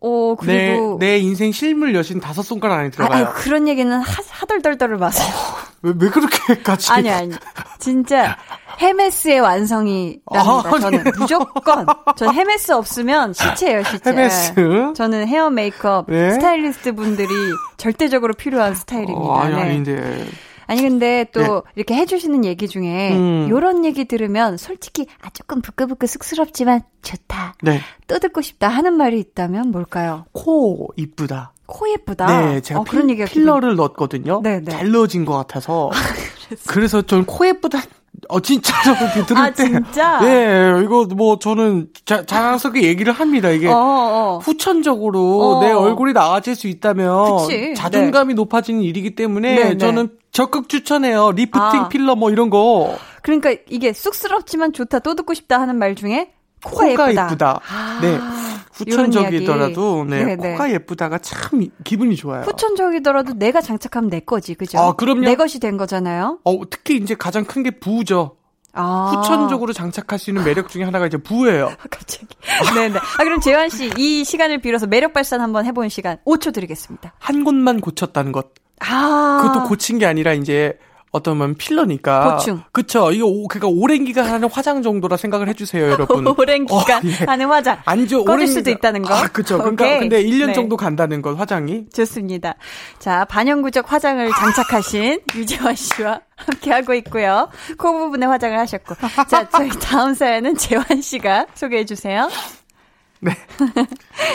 A: 오, 그리고.
D: 내, 내 인생 실물 여신 다섯 손가락 안에
A: 아,
D: 들어가요.
A: 아유, 그런 얘기는 하, 하덜덜덜을 마세요.
D: 왜, 왜 그렇게까지?
A: 아니, 아니. 진짜, 헤메스의 완성이랍니다.
D: 아,
A: 저는 무조건. 전 헤메스 없으면 시체예요, 시체.
D: 헤메스?
A: 저는 헤어 메이크업,
D: 네.
A: 스타일리스트 분들이 절대적으로 필요한 스타일입니다.
D: 어, 아니,
A: 네.
D: 아닌데.
A: 아니 근데 또
D: 네.
A: 이렇게 해주시는 얘기 중에
D: 음.
A: 요런 얘기 들으면 솔직히 아 조금 부끄부끄 쑥스럽지만 좋다
D: 네.
A: 또 듣고 싶다 하는 말이 있다면 뭘까요?
D: 코 이쁘다.
A: 코 예쁘다.
D: 네, 제가
A: 어, 그런 얘기가
D: filler를 넣었거든요.
A: 네, 네.
D: 잘 넣어진 것 같아서. 그래서 저는 코 예쁘다. 어, 진짜로 이렇게 들을
A: 아
D: 때.
A: 진짜.
D: 예, 이거 뭐 저는 자, 자랑스럽게 얘기를 합니다. 이게
A: 어, 어.
D: 후천적으로
A: 어.
D: 내 얼굴이 나아질 수 있다면
A: 그치.
D: 자존감이 높아지는 일이기 때문에
A: 네, 네.
D: 저는 적극 추천해요. 리프팅,
A: 아.
D: 필러 뭐 이런 거.
A: 그러니까 이게 쑥스럽지만 좋다 또 듣고 싶다 하는 말 중에 코가,
D: 코가
A: 예쁘다.
D: 예쁘다.
A: 아,
D: 네. 후천적이더라도 네,
A: 네, 네.
D: 코가 예쁘다가 참 기분이 좋아요.
A: 후천적이더라도 내가 장착하면 내 거지, 그죠?
D: 아, 그럼요.
A: 내 것이 된 거잖아요.
D: 어, 특히 이제 가장 큰 게 부죠.
A: 아.
D: 후천적으로 장착할 수 있는 매력 중에 하나가 이제 부예요.
A: 갑자기. 네네. 아, 그럼 재환 씨, 이 시간을 빌어서 매력 발산 한번 해본 시간 5초 드리겠습니다.
D: 한 곳만 고쳤다는 것.
A: 아.
D: 그것도 고친 게 아니라 이제 어떤 면 필러니까.
A: 보충.
D: 그쵸. 이거 오, 그러니까 오랜 기간 하는 화장 정도라 생각을 해주세요, 여러분.
A: 오랜 기간
D: 어, 예.
A: 하는 화장.
D: 안주
A: 꺼질
D: 오랜
A: 수도 있다는 거.
D: 아, 그쵸. 그러니까
A: 오케이.
D: 근데 1년
A: 네.
D: 정도 간다는 것, 화장이.
A: 좋습니다. 자, 반영구적 화장을 장착하신 유재환 씨와 함께 하고 있고요. 코 부분에 화장을 하셨고. 자, 저희 다음 사연은 재환 씨가 소개해 주세요.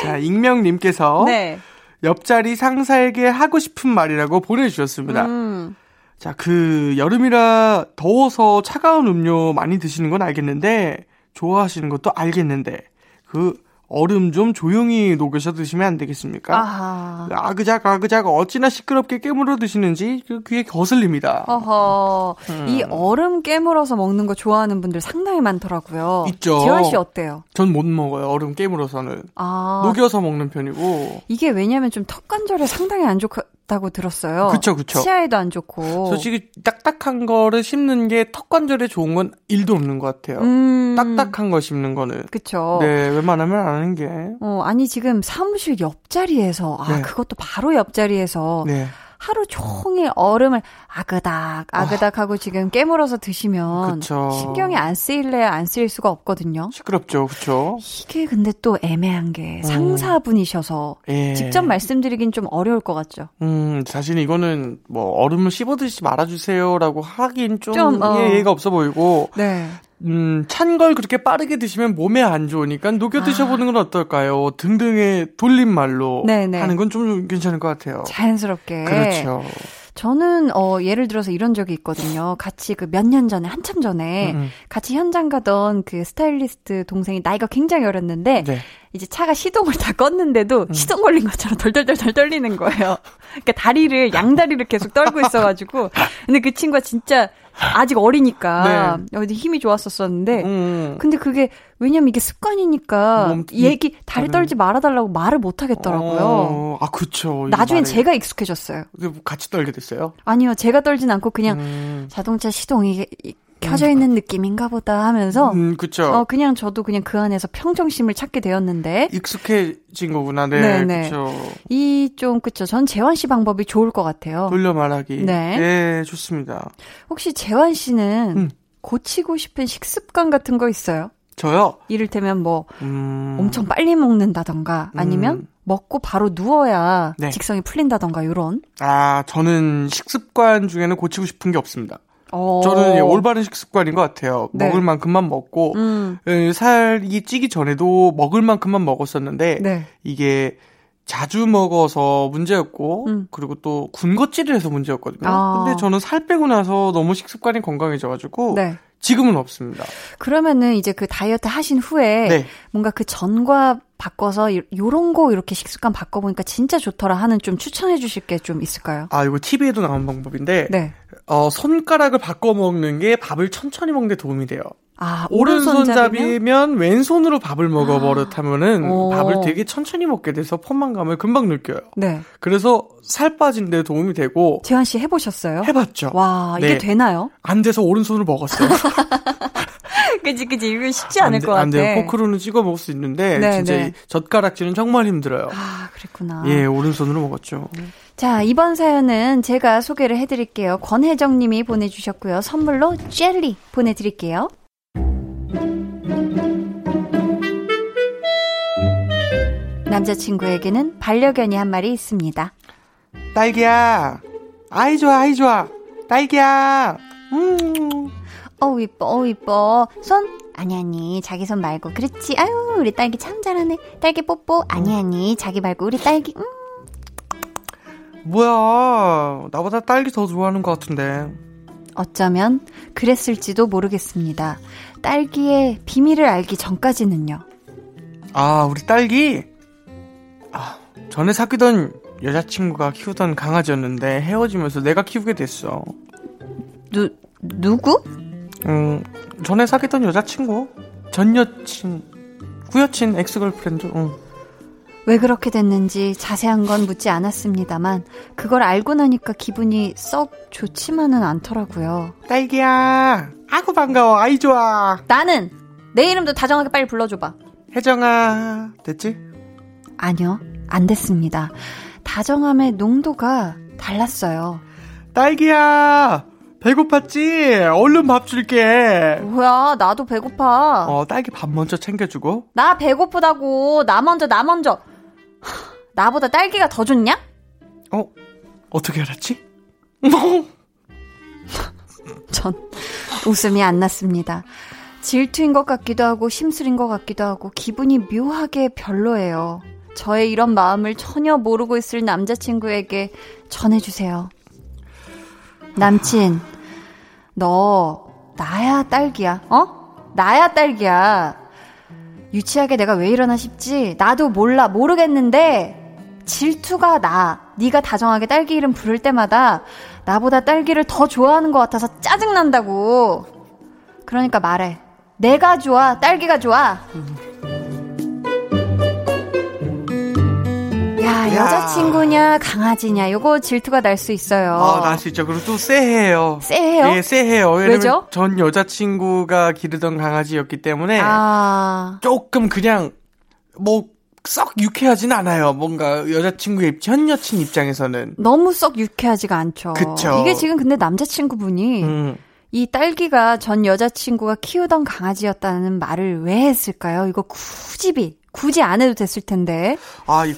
D: 자, 익명님께서
A: 네.
D: 옆자리 상사에게 하고 싶은 말이라고 보내주셨습니다.
A: 음.
D: 자, 그 여름이라 더워서 차가운 음료 많이 드시는 건 알겠는데 좋아하시는 것도 알겠는데 그 얼음 좀 조용히 녹여서 드시면 안 되겠습니까?
A: 아하.
D: 아그작 아그작 어찌나 시끄럽게 깨물어 드시는지 그 귀에 거슬립니다.
A: 어허.
D: 음.
A: 이 얼음 깨물어서 먹는 거 좋아하는 분들 상당히 많더라고요.
D: 있죠.
A: 재환 씨 어때요?
D: 전 못 먹어요. 얼음 깨물어서는
A: 아.
D: 녹여서 먹는 편이고.
A: 이게 왜냐면 좀 턱 관절에 상당히 안 좋, 좋다고 들었어요.
D: 그쵸, 그쵸.
A: 치아에도 안 좋고.
D: 솔직히 딱딱한 거를 씹는 게 턱 관절에 좋은 건 일도 없는 것 같아요.
A: 음,
D: 딱딱한 거 씹는 거는.
A: 그쵸.
D: 네, 웬만하면 안 하는 게.
A: 어, 아니, 지금 사무실 옆자리에서, 아,
D: 네.
A: 그것도 바로 옆자리에서
D: 네.
A: 하루 종일 얼음을 아그닥, 아그닥 하고 지금 깨물어서 드시면
D: 그쵸.
A: 신경이 안 쓰일래야 안 쓰일 수가 없거든요.
D: 시끄럽죠, 그쵸?
A: 이게 근데 또 애매한 게 상사분이셔서
D: 예.
A: 직접 말씀드리긴 좀 어려울 것 같죠.
D: 음, 사실 이거는 뭐 얼음을 씹어 드시지 말아주세요라고 하긴 좀,
A: 좀, 어.
D: 예, 예의가 없어 보이고,
A: 네.
D: 음, 찬 걸 그렇게 빠르게 드시면 몸에 안 좋으니까 녹여 드셔보는 건 어떨까요? 등등의 돌림말로
A: 네네.
D: 하는 건 좀 괜찮을 것 같아요.
A: 자연스럽게.
D: 그렇죠.
A: 저는 어 예를 들어서 이런 적이 있거든요. 같이 그 몇 년 전에 한참 전에
D: 음, 음.
A: 같이 현장 가던 그 스타일리스트 동생이 나이가 굉장히 어렸는데
D: 네.
A: 이제 차가 시동을 다 껐는데도
D: 음.
A: 시동 걸린 것처럼 덜덜덜덜 떨리는 거예요. 그러니까 다리를 양다리를 계속 떨고 있어가지고 근데 그 친구가 진짜 아직 어리니까 어디 힘이 좋았었었는데
D: 네. 음.
A: 근데 그게 왜냐면 이게 습관이니까
D: 몸-
A: 얘기 다리
D: 다른-
A: 떨지 말아달라고 말을 못 하겠더라고요.
D: 어, 아. 이거
A: 나중엔
D: 말이-
A: 제가 익숙해졌어요.
D: 같이 떨게 됐어요?
A: 아니요, 제가 떨진 않고 그냥
D: 음,
A: 자동차 시동이 이- 켜져 있는 느낌인가 보다 하면서
D: 음, 그쵸.
A: 어 그냥 저도 그냥 그 안에서 평정심을 찾게 되었는데
D: 익숙해진 거구나, 네.
A: 네네.
D: 그쵸.
A: 이좀 그쵸 전 재환 씨 방법이 좋을 것 같아요.
D: 돌려 말하기.
A: 네.
D: 네, 좋습니다.
A: 혹시 재환 씨는
D: 음.
A: 고치고 싶은 식습관 같은 거 있어요?
D: 저요?
A: 이를테면 뭐
D: 음.
A: 엄청 빨리 먹는다던가 아니면
D: 음.
A: 먹고 바로 누워야
D: 네.
A: 직성이 풀린다던가 요런.
D: 아, 저는 식습관 중에는 고치고 싶은 게 없습니다.
A: 어.
D: 저는 예, 올바른 식습관인 것 같아요.
A: 네.
D: 먹을 만큼만 먹고,
A: 음.
D: 예, 살이 찌기 전에도 먹을 만큼만 먹었었는데,
A: 네.
D: 이게 자주 먹어서 문제였고,
A: 음.
D: 그리고 또 군것질을 해서 문제였거든요.
A: 아.
D: 근데 저는 살 빼고 나서 너무 식습관이 건강해져가지고,
A: 네.
D: 지금은 없습니다.
A: 그러면은 이제 그 다이어트 하신 후에
D: 네.
A: 뭔가 그 전과 바꿔서 요- 요런 거 이렇게 식습관 바꿔보니까 진짜 좋더라 하는 좀 추천해 주실 게 좀 있을까요?
D: 아, 이거 TV에도 나온 방법인데,
A: 네.
D: 어, 손가락을 바꿔 먹는 게 밥을 천천히 먹는 데 도움이 돼요.
A: 아, 오른손잡이면
D: 왼손으로 밥을 먹어
A: 아.
D: 버릇하면은. 밥을 되게 천천히 먹게 돼서 포만감을 금방 느껴요.
A: 네.
D: 그래서 살 빠진 데 도움이 되고
A: 재환 씨 해보셨어요?
D: 해봤죠.
A: 와, 이게
D: 네.
A: 되나요?
D: 안 돼서 오른손으로 먹었어요.
A: 그지, 그지. 이거 쉽지 않을 것 같아.
D: 안 돼요. 포크로는 찍어 먹을 수 있는데
A: 네,
D: 진짜
A: 네.
D: 이 젓가락질은 정말 힘들어요.
A: 아, 그랬구나.
D: 예, 오른손으로 먹었죠.
A: 자, 이번 사연은 제가 소개를 해드릴게요. 권혜정 님이 보내주셨고요. 선물로 젤리 보내드릴게요. 남자친구에게는 반려견이 한 마리 있습니다.
D: 딸기야, 아이 좋아, 아이 좋아, 딸기야. 음.
B: 어우 이뻐 어우 이뻐 손? 아니 아니 자기 손 말고 그렇지 아유 우리 딸기 참 잘하네 딸기 뽀뽀 아니 아니 자기 말고 우리 딸기 음.
D: 뭐야, 나보다 딸기 더 좋아하는 것 같은데.
A: 어쩌면 그랬을지도 모르겠습니다. 딸기의 비밀을 알기 전까지는요.
D: 아, 우리 딸기? 아, 전에 사귀던 여자친구가 키우던 강아지였는데 헤어지면서 내가 키우게 됐어.
A: 누, 누구?
D: 음, 전에 사귀던 여자친구? 전 여친, 구여친, ex-girlfriend, 응.
A: 왜 그렇게 됐는지 자세한 건 묻지 않았습니다만 그걸 알고 나니까 기분이 썩 좋지만은 않더라고요.
D: 딸기야, 아구 반가워, 아이 좋아.
A: 나는 내 이름도 다정하게 빨리 불러줘봐.
D: 혜정아, 됐지?
A: 아니요, 안 됐습니다. 다정함의 농도가 달랐어요.
D: 딸기야, 배고팠지? 얼른 밥 줄게.
A: 뭐야, 나도 배고파.
D: 어, 딸기 밥 먼저 챙겨주고.
A: 나 배고프다고. 나 먼저, 나 먼저. 하, 나보다 딸기가 더 좋냐?
D: 어, 어떻게 알았지?
A: 전 웃음이 안 났습니다. 질투인 것 같기도 하고 심술인 것 같기도 하고 기분이 묘하게 별로예요. 저의 이런 마음을 전혀 모르고 있을 남자친구에게 전해주세요. 남친, 너 나야 딸기야, 어? 나야 딸기야. 유치하게 내가 왜 이러나 싶지? 나도 몰라 모르겠는데 질투가 나. 네가 다정하게 딸기 이름 부를 때마다 나보다 딸기를 더 좋아하는 것 같아서 짜증난다고. 그러니까 말해. 내가 좋아, 딸기가 좋아. 야,
D: 야.
A: 여자친구냐, 강아지냐, 요거 질투가 날 수 있어요.
D: 아, 날 수 있죠. 그리고 또 쎄해요.
A: 쎄해요?
D: 예, 쎄해요.
A: 왜죠?
D: 전 여자친구가 기르던 강아지였기 때문에
A: 아,
D: 조금 그냥 뭐 썩 유쾌하진 않아요. 뭔가 여자친구의 입- 현 여친 입장에서는.
A: 너무 썩 유쾌하지가 않죠.
D: 그쵸.
A: 이게 지금 근데 남자친구분이
D: 음.
A: 이 딸기가 전 여자친구가 키우던 강아지였다는 말을 왜 했을까요? 이거 굳이 비, 굳이 안 해도 됐을 텐데.
D: 아, 이-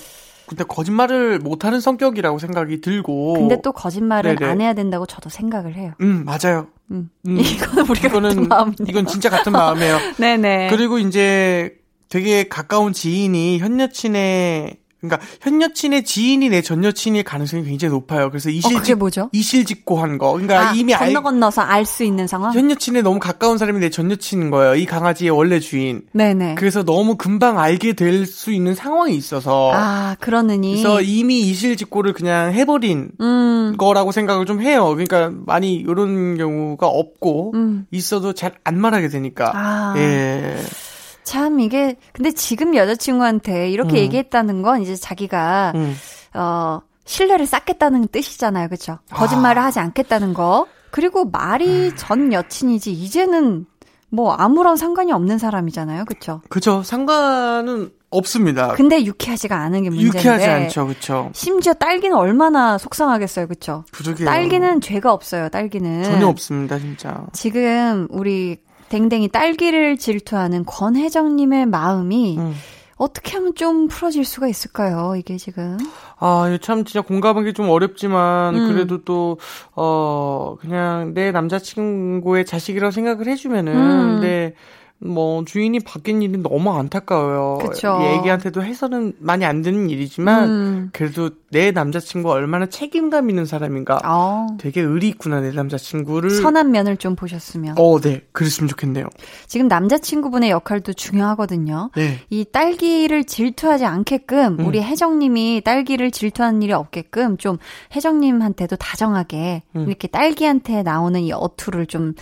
D: 근데 거짓말을 못하는 성격이라고 생각이 들고.
A: 근데 또 거짓말은
D: 네네.
A: 안 해야 된다고 저도 생각을 해요.
D: 음, 맞아요.
A: 음.
D: 음.
A: 이거는 우리가 같은
D: 이거는
A: 마음이네요.
D: 이건 진짜 같은 마음이에요.
A: 네네.
D: 그리고 이제 되게 가까운 지인이 현 여친의 그러니까 현 여친의 지인이 내 전 여친일 가능성이 굉장히 높아요. 그래서
A: 어,
D: 이실
A: 뭐죠?
D: 이실직고한 거. 그러니까
A: 아,
D: 이미 알,
A: 건너 건너서 알 수 있는 상황?
D: 현 여친의 너무 가까운 사람이 내 전 여친인 거예요. 이 강아지의 원래 주인.
A: 네네.
D: 그래서 너무 금방 알게 될 수 있는 상황이 있어서
A: 아, 그러느니.
D: 그래서 이미 이실직고를 그냥 해버린
A: 음,
D: 거라고 생각을 좀 해요. 그러니까 많이 이런 경우가 없고
A: 음.
D: 있어도 잘 안 말하게 되니까.
A: 아.
D: 예.
A: 참 이게 근데 지금 여자친구한테 이렇게
D: 음.
A: 얘기했다는 건 이제 자기가
D: 음.
A: 어 신뢰를 쌓겠다는 뜻이잖아요, 그렇죠? 거짓말을 하지 않겠다는 거. 그리고 말이 전 여친이지 이제는 뭐 아무런 상관이 없는 사람이잖아요, 그렇죠?
D: 그죠. 상관은 없습니다.
A: 근데 유쾌하지가 않은 게 문제인데.
D: 유쾌하지 않죠. 그쵸.
A: 심지어 딸기는 얼마나 속상하겠어요, 그렇죠? 딸기는 죄가 없어요, 딸기는.
D: 전혀 없습니다, 진짜.
A: 지금 우리 댕댕이 딸기를 질투하는 권혜정님의 마음이
D: 음.
A: 어떻게 하면 좀 풀어질 수가 있을까요? 이게 지금.
D: 아, 참 진짜 공감하기 좀 어렵지만,
A: 음.
D: 그래도 또, 어, 그냥 내 남자친구의 자식이라고 생각을 해주면은,
A: 음.
D: 내, 뭐, 주인이 바뀐 일이 너무 안타까워요.
A: 그쵸.
D: 이 애기한테도 해서는 많이 안 되는 일이지만,
A: 음.
D: 그래도 내 남자친구가 얼마나 책임감 있는 사람인가.
A: 어,
D: 되게 의리 있구나, 내 남자친구를.
A: 선한 면을 좀 보셨으면.
D: 어, 네. 그랬으면 좋겠네요.
A: 지금 남자친구분의 역할도 중요하거든요.
D: 네.
A: 이 딸기를 질투하지 않게끔
D: 음.
A: 우리 혜정님이 딸기를 질투하는 일이 없게끔 좀 혜정님한테도 다정하게
D: 음.
A: 이렇게 딸기한테 나오는 이 어투를 좀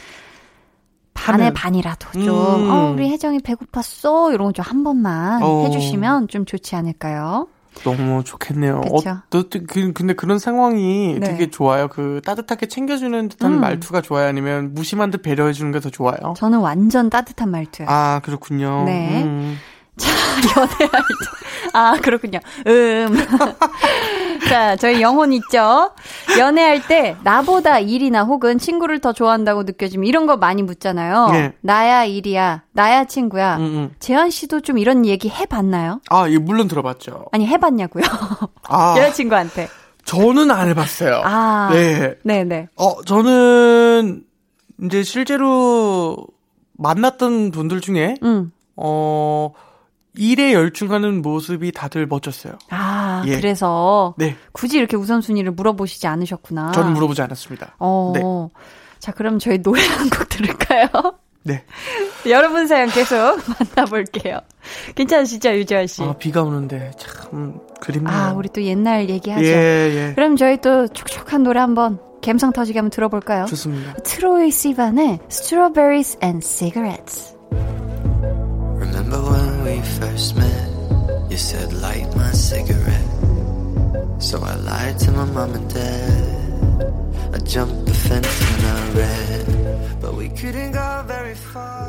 A: 반의
D: 하면.
A: 반이라도 좀
D: 음.
A: 어, 우리 혜정이 배고팠어 이런 거 좀 한 번만
D: 어.
A: 해주시면 좀 좋지 않을까요?
D: 너무 좋겠네요.
A: 그쵸.
D: 어, 또, 또 그, 근데 그런 상황이
A: 네.
D: 되게 좋아요. 그 따뜻하게 챙겨주는 듯한
A: 음.
D: 말투가 좋아요. 아니면 무심한 듯 배려해주는 게 더 좋아요.
A: 저는 완전 따뜻한 말투예요.
D: 아 그렇군요.
A: 네.
D: 음.
A: 연애할 때. 아, 그렇군요. 음. 자, 저희 영혼 있죠? 연애할 때, 나보다 일이나 혹은 친구를 더 좋아한다고 느껴지면 이런 거 많이 묻잖아요.
D: 네.
A: 나야 일이야, 나야 친구야.
D: 음, 음.
A: 재현 씨도 좀 이런 얘기 해봤나요?
D: 아, 예, 물론 들어봤죠.
A: 아니, 해봤냐고요?
D: 아,
A: 여자친구한테.
D: 저는 안 해봤어요.
A: 아.
D: 네.
A: 네네.
D: 어, 저는 이제 실제로 만났던 분들 중에
A: 음.
D: 어 일에 열중하는 모습이 다들 멋졌어요.
A: 아,
D: 예.
A: 그래서
D: 네,
A: 굳이 이렇게 우선순위를 물어보시지 않으셨구나.
D: 저는 물어보지 않았습니다.
A: 어.
D: 네.
A: 자, 그럼 저희 노래 한 곡 들을까요?
D: 네.
A: 여러분 사연 계속 만나볼게요. 괜찮으시죠, 유지아 씨?
D: 아, 비가 오는데 참 그립네요.
A: 아, 우리 또 옛날 얘기하죠.
D: 예, 예.
A: 그럼 저희 또 촉촉한 노래 한번 감성 터지게 한번 들어볼까요?
D: 좋습니다.
A: 트로이 시반의 Strawberries and Cigarettes.
E: First met? You said light my cigarette. So I lied to my mom and dad. I jumped the fence and I ran. But we couldn't go very far.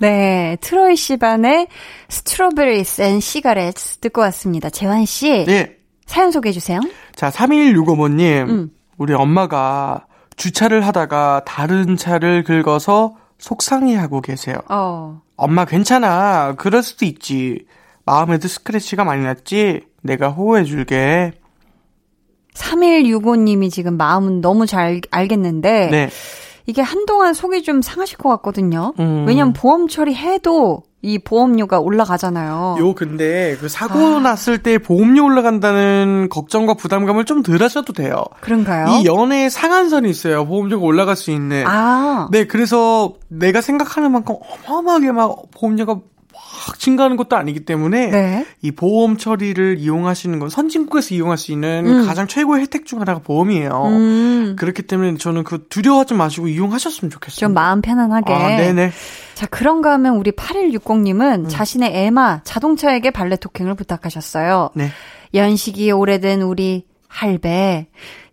A: 네, 트로이 시반의 Strawberries and Cigarettes 듣고 왔습니다. 재환 씨,
D: 네.
A: 사연 소개해 주세요.
D: 자, 3165번님.
A: 음.
D: 우리 엄마가 주차를 하다가 다른 차를 긁어서 속상해하고 계세요.
A: 어,
D: 엄마 괜찮아. 그럴 수도 있지. 마음에도 스크래치가 많이 났지. 내가 호호해줄게.
A: 3165님이 지금 마음은 너무 잘 알겠는데,
D: 네.
A: 이게 한동안 속이 좀 상하실 것 같거든요.
D: 음.
A: 왜냐면 보험 처리해도 이 보험료가 올라가잖아요.
D: 요 근데 그 사고 났을 때 보험료 올라간다는 걱정과 부담감을 좀 덜 하셔도 돼요.
A: 그런가요?
D: 이 연애에 상한선이 있어요. 보험료가 올라갈 수 있는.
A: 아,
D: 네, 그래서 내가 생각하는 만큼 어마어마하게 막 보험료가 확 증가하는 것도 아니기 때문에
A: 네.
D: 이 보험 처리를 이용하시는 건 선진국에서 이용할 수 있는
A: 음.
D: 가장 최고의 혜택 중 하나가 보험이에요.
A: 음,
D: 그렇기 때문에 저는 그 두려워하지 마시고 이용하셨으면 좋겠어요.
A: 좀 마음 편안하게.
D: 아, 네네.
A: 자, 그런가 하면 우리 8160님은
D: 음.
A: 자신의 에마 자동차에게 발레 토킹을 부탁하셨어요.
D: 네.
A: 연식이 오래된 우리 할배.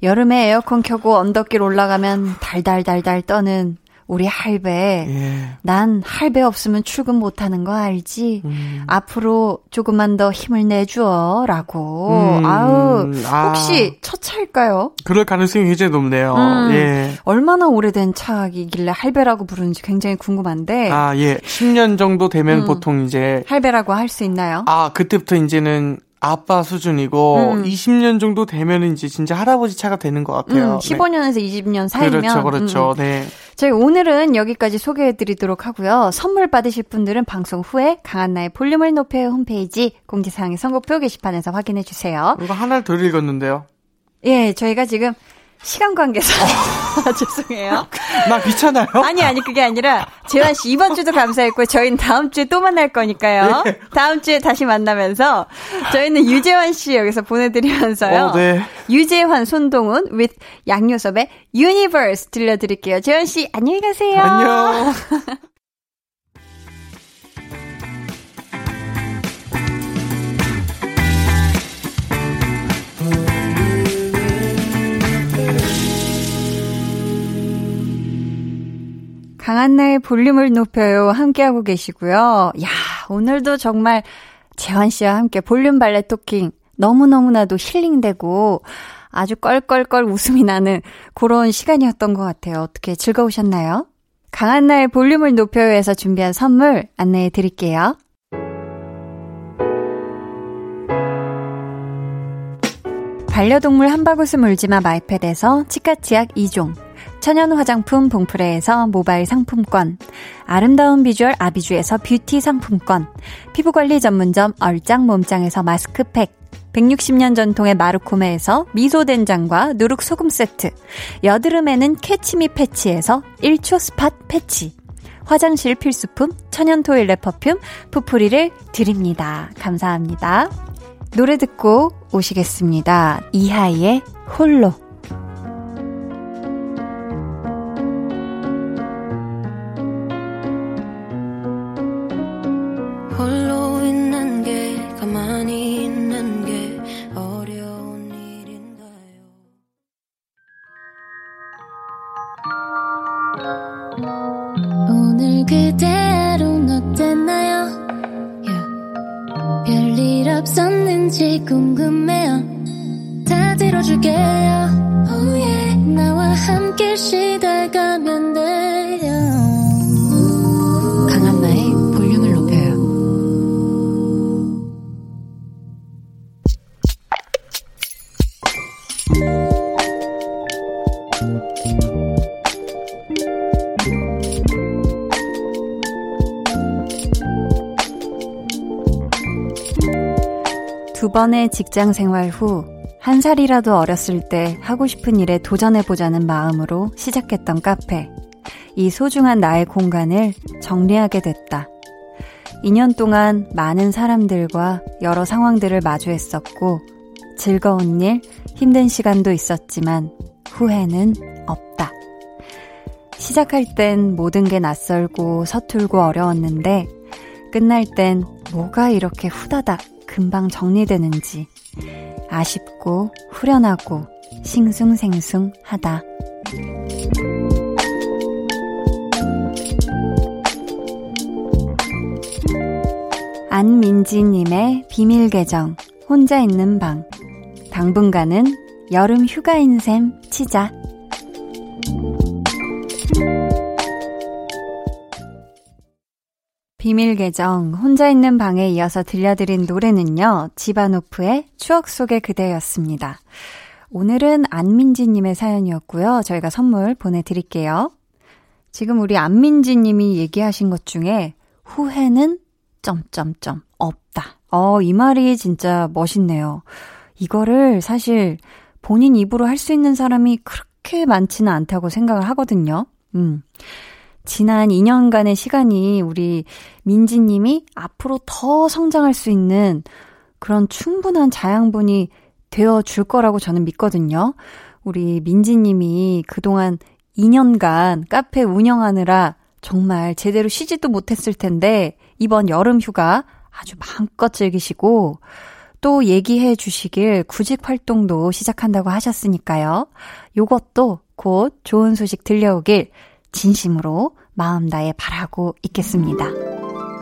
A: 여름에 에어컨 켜고 언덕길 올라가면 달달달달 떠는 우리 할배.
D: 예.
A: 난 할배 없으면 출근 못하는 거 알지?
D: 음.
A: 앞으로 조금만 더 힘을 내줘. 라고.
D: 음,
A: 아우,
D: 아.
A: 혹시 첫 차일까요?
D: 그럴 가능성이 굉장히 높네요.
A: 음.
D: 예.
A: 얼마나 오래된 차이길래 할배라고 부르는지 굉장히 궁금한데.
D: 아, 예. 10년 정도 되면
A: 음.
D: 보통 이제
A: 할배라고 할 수 있나요?
D: 아, 그때부터 이제는 아빠 수준이고
A: 음.
D: 20년 정도 되면은 이제 진짜 할아버지 차가 되는 것 같아요.
A: 음, 15년에서 20년
D: 네.
A: 사이면.
D: 그렇죠, 그렇죠.
A: 음, 음.
D: 네.
A: 저희 오늘은 여기까지 소개해드리도록 하고요. 선물 받으실 분들은 방송 후에 강한나의 볼륨을 높여요 홈페이지 공지사항의 선곡표 게시판에서 확인해 주세요.
D: 이거 하나를 더 읽었는데요.
A: 예, 저희가 지금 시간 관계상
D: 어.
A: 죄송해요.
D: 나 귀찮아요?
A: 아니 아니 그게 아니라 재환 씨 이번 주도 감사했고 저희는 다음 주에 또 만날 거니까요.
D: 네.
A: 다음 주에 다시 만나면서 저희는 유재환 씨 여기서 보내드리면서요.
D: 어, 네.
A: 유재환 손동훈 with 양요섭의 Universe 들려드릴게요. 재환 씨 안녕히 가세요.
D: 안녕.
A: 강한나의 볼륨을 높여요. 함께하고 계시고요. 야, 오늘도 정말 재환 씨와 함께 볼륨 발레 토킹 너무너무나도 힐링되고 아주 껄껄껄 웃음이 나는 그런 시간이었던 것 같아요. 어떻게 즐거우셨나요? 강한나의 볼륨을 높여요에서 준비한 선물 안내해 드릴게요. 반려동물 한바구스 물지마 마이패드에서 치카치약 2종 천연 화장품 봉프레에서 모바일 상품권, 아름다운 비주얼 아비주에서 뷰티 상품권, 피부관리 전문점 얼짱 몸짱에서 마스크팩, 160년 전통의 마르코메에서 미소된장과 누룩소금 세트, 여드름에는 캐치미 패치에서 1초 spot 패치, 화장실 필수품 천연 toilet perfume 푸프리를 드립니다. 감사합니다. 노래 듣고 오시겠습니다. 이하이의. 홀로
C: 들어줄게요. Oh yeah. 나와 함께 시달가면 돼요.
A: 강한나의 볼륨을 높여요. 두 번의 직장 생활 후 한 살이라도 어렸을 때 하고 싶은 일에 도전해보자는 마음으로 시작했던 카페. 이 소중한 나의 공간을 정리하게 됐다. 2년 동안 많은 사람들과 여러 상황들을 마주했었고, 즐거운 일, 힘든 시간도 있었지만, 후회는 없다. 시작할 땐 모든 게 낯설고 서툴고 어려웠는데, 끝날 땐 뭐가 이렇게 후다닥 금방 정리되는지, 아쉽고 후련하고 싱숭생숭하다. 안민지님의 비밀 계정, 혼자 있는 방. 당분간은 여름 휴가인 셈 치자. 비밀 계정, 혼자 있는 방에 이어서 들려드린 노래는요, 지바노프의 추억 속의 그대였습니다. 오늘은 안민지 님의 사연이었고요. 저희가 선물 보내 드릴게요. 지금 우리 안민지 님이 얘기하신 것 중에 후회는 점점점 없다. 어, 이 말이 진짜 멋있네요. 이거를 사실 본인 입으로 할 수 있는 사람이 그렇게 많지는 않다고 생각을 하거든요. 음. 지난 2년간의 시간이 우리 민지님이 앞으로 더 성장할 수 있는 그런 충분한 자양분이 되어 줄 거라고 저는 믿거든요. 우리 민지님이 그동안 2년간 카페 운영하느라 정말 제대로 쉬지도 못했을 텐데 이번 여름 휴가 아주 마음껏 즐기시고 또 얘기해 주시길 구직 활동도 시작한다고 하셨으니까요. 요것도 곧 좋은 소식 들려오길 진심으로 마음 다해 바라고 있겠습니다.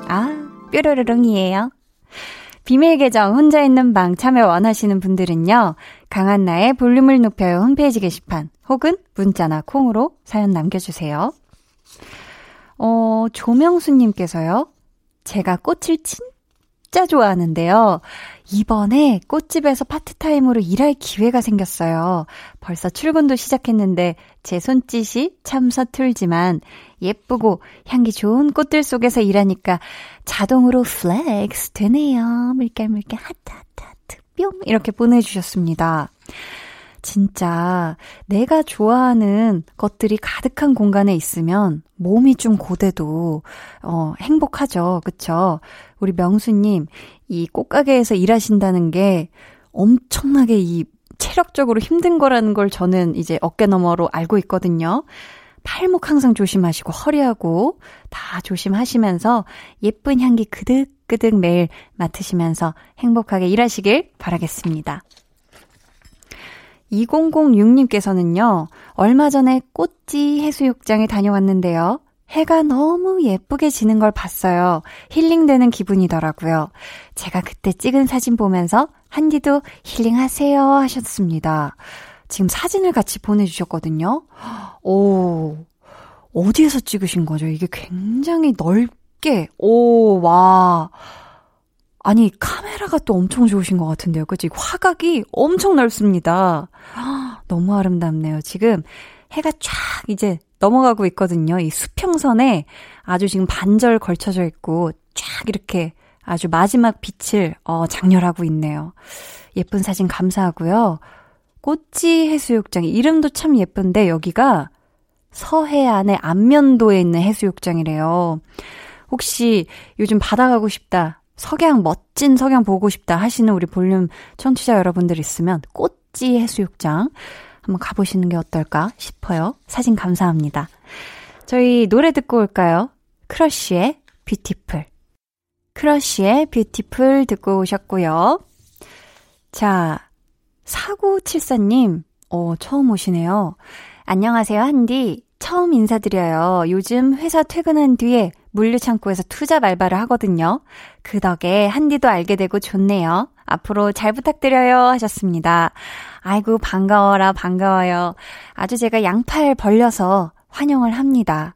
A: 아, 뾰로르릉이에요. 비밀 계정 혼자 있는 방 참여 원하시는 분들은요. 강한나의 볼륨을 높여요 홈페이지 게시판 혹은 문자나 콩으로 사연 남겨주세요. 어, 조명수님께서요. 제가 꽃을 진짜 좋아하는데요. 이번에 꽃집에서 파트타임으로 일할 기회가 생겼어요. 벌써 출근도 시작했는데 제 손짓이 참 서툴지만 예쁘고 향기 좋은 꽃들 속에서 일하니까 자동으로 relax 되네요. 물결물결 하트 하트 하트 뿅 이렇게 보내주셨습니다. 진짜 내가 좋아하는 것들이 가득한 공간에 있으면 몸이 좀 고돼도 어 행복하죠. 그쵸? 우리 명수 님 이 꽃가게에서 일하신다는 게 엄청나게 이 체력적으로 힘든 거라는 걸 저는 이제 어깨 너머로 알고 있거든요. 팔목 항상 조심하시고 허리하고 다 조심하시면서 예쁜 향기 그득그득 매일 맡으시면서 행복하게 일하시길 바라겠습니다. 2006님께서는요, 얼마 전에 꽃지 해수욕장에 다녀왔는데요. 해가 너무 예쁘게 지는 걸 봤어요. 힐링되는 기분이더라고요. 제가 그때 찍은 사진 보면서 한디도 힐링하세요 하셨습니다. 지금 사진을 같이 보내주셨거든요. 오, 어디에서 찍으신 거죠? 이게 굉장히 넓게, 오, 와. 아니, 카메라가 또 엄청 좋으신 것 같은데요. 그치? 화각이 엄청 넓습니다. 너무 아름답네요. 지금 해가 쫙 이제 넘어가고 있거든요. 이 수평선에 아주 지금 반절 걸쳐져 있고 쫙 이렇게 아주 마지막 빛을 어, 장렬하고 있네요. 예쁜 사진 감사하고요. 꽃지 해수욕장 이름도 참 예쁜데 여기가 서해안의 안면도에 있는 해수욕장이래요. 혹시 요즘 바다 가고 싶다, 석양 멋진 석양 보고 싶다 하시는 우리 볼륨 청취자 여러분들 있으면 꽃지 해수욕장 한번 가보시는 게 어떨까 싶어요. 사진 감사합니다. 저희 노래 듣고 올까요? 크러쉬의 Beautiful. 크러쉬의 Beautiful 듣고 오셨고요. 자, 4974님, 어, 처음 오시네요. 안녕하세요, 한디. 처음 인사드려요. 요즘 회사 퇴근한 뒤에 물류창고에서 투잡 알바를 하거든요. 그 덕에 한디도 알게 되고 좋네요. 앞으로 잘 부탁드려요 하셨습니다. 아이고, 반가워라, 반가워요. 아주 제가 양팔 벌려서 환영을 합니다.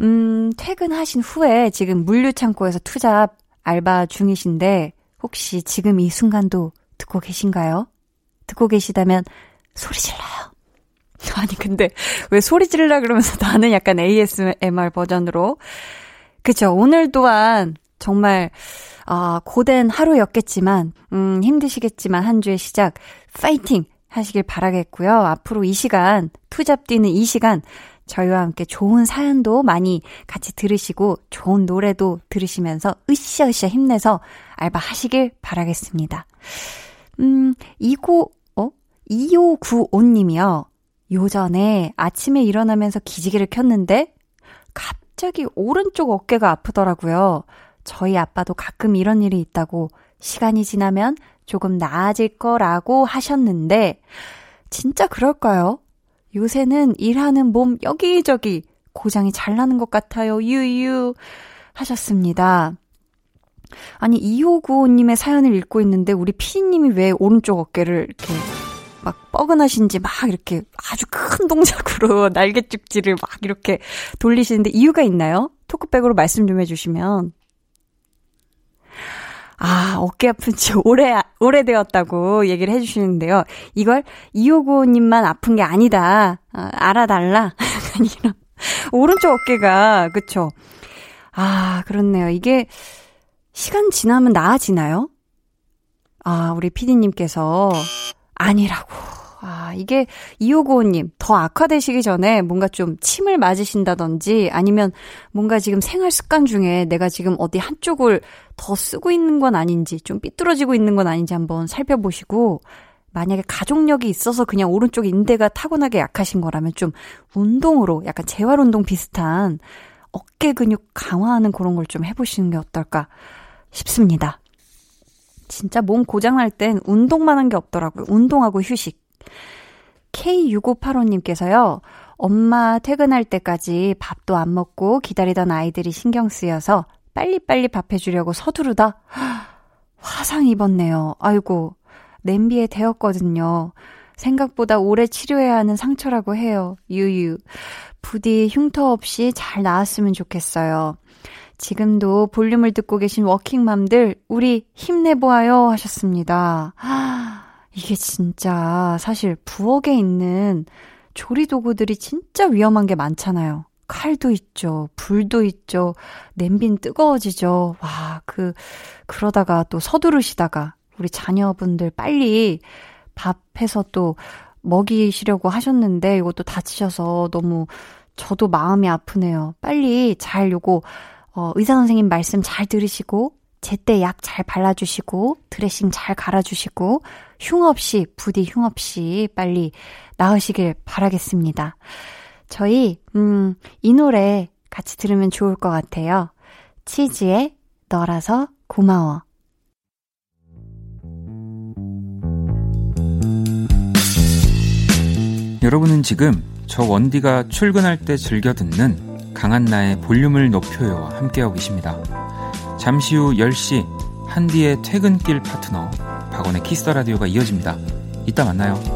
A: 음, 퇴근하신 후에 지금 물류창고에서 투잡 알바 중이신데, 혹시 지금 이 순간도 듣고 계신가요? 듣고 계시다면 소리 질러요. 아니, 근데 왜 소리 질러 그러면서 나는 약간 ASMR 버전으로. 그쵸. 오늘 또한 정말, 아, 고된 하루였겠지만, 음, 힘드시겠지만 한 주의 시작, 파이팅! 하시길 바라겠고요. 앞으로 이 시간, 투잡 뛰는 이 시간, 저희와 함께 좋은 사연도 많이 같이 들으시고, 좋은 노래도 들으시면서 으쌰으쌰 힘내서 알바 하시길 바라겠습니다. 음, 이고, 어? 2595님이요. 요전에 아침에 일어나면서 기지개를 켰는데, 갑자기 오른쪽 어깨가 아프더라고요. 저희 아빠도 가끔 이런 일이 있다고 시간이 지나면 조금 나아질 거라고 하셨는데, 진짜 그럴까요? 요새는 일하는 몸 여기저기 고장이 잘 나는 것 같아요. 유유 하셨습니다. 아니, 2595님의 사연을 읽고 있는데, 우리 피디님이 왜 오른쪽 어깨를 이렇게 막 뻐근하신지 막 이렇게 아주 큰 동작으로 날개죽지를 막 이렇게 돌리시는데 이유가 있나요? 토크백으로 말씀 좀 해주시면. 아, 어깨 아픈 지 오래, 오래되었다고 얘기를 해주시는데요. 이걸 이호구님만 아픈 게 아니다. 아, 알아달라. 이런. 오른쪽 어깨가, 그쵸. 아, 그렇네요. 이게 시간 지나면 나아지나요? 아, 우리 피디님께서 아니라고 아, 이게 2595님, 더 악화되시기 전에 뭔가 좀 침을 맞으신다든지 아니면 뭔가 지금 생활 습관 중에 내가 지금 어디 한쪽을 더 쓰고 있는 건 아닌지 좀 삐뚤어지고 있는 건 아닌지 한번 살펴보시고 만약에 가족력이 있어서 그냥 오른쪽 인대가 타고나게 약하신 거라면 좀 운동으로 약간 재활 운동 비슷한 어깨 근육 강화하는 그런 걸 좀 해보시는 게 어떨까 싶습니다. 진짜 몸 고장날 땐 운동만 한 게 없더라고요. 운동하고 휴식. K6585님께서요, 엄마 퇴근할 때까지 밥도 안 먹고 기다리던 아이들이 신경 쓰여서 빨리빨리 밥 해주려고 서두르다 화상 입었네요. 아이고, 냄비에 데웠거든요. 생각보다 오래 치료해야 하는 상처라고 해요. 유유. 부디 흉터 없이 잘 나았으면 좋겠어요. 지금도 볼륨을 듣고 계신 워킹맘들, 우리 힘내보아요 하셨습니다. 이게 진짜 사실 부엌에 있는 조리 도구들이 진짜 위험한 게 많잖아요. 칼도 있죠. 불도 있죠. 냄비는 뜨거워지죠. 와, 그, 그러다가 또 서두르시다가 우리 자녀분들 빨리 밥 해서 또 먹이시려고 하셨는데 이것도 다치셔서 너무 저도 마음이 아프네요. 빨리 잘 요거 어, 의사 선생님 말씀 잘 들으시고 제때 약 잘 발라주시고 드레싱 잘 갈아주시고 흉 없이 부디 흉 없이 빨리 나으시길 바라겠습니다. 저희 음, 이 노래 같이 들으면 좋을 것 같아요. 치즈의 너라서 고마워.
G: 여러분은 지금 저 원디가 출근할 때 즐겨 듣는 강한나의 볼륨을 높여요와 함께하고 계십니다. 잠시 후 10시 한디의 퇴근길 파트너 박원의 Kiss the Radio가 이어집니다. 이따 만나요.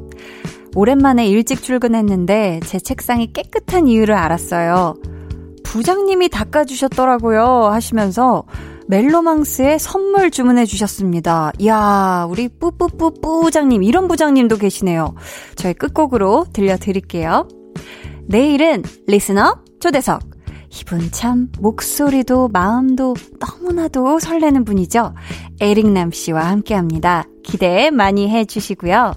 A: 오랜만에 일찍 출근했는데 제 책상이 깨끗한 이유를 알았어요. 부장님이 닦아주셨더라고요. 하시면서 멜로망스에 선물 주문해 주셨습니다. 이야, 우리 뿌뿌뿌 부장님, 이런 부장님도 계시네요. 저희 끝곡으로 들려드릴게요. 내일은 리스너 초대석. 이분 참 목소리도 마음도 너무나도 설레는 분이죠. 에릭남 씨와 함께 합니다. 기대 많이 해 주시고요.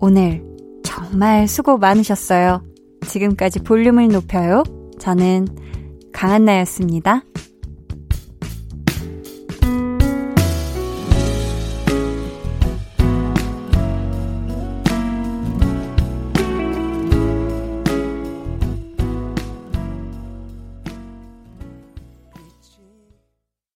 A: 오늘 정말 수고 많으셨어요. 지금까지 볼륨을 높여요. 저는 강한나였습니다.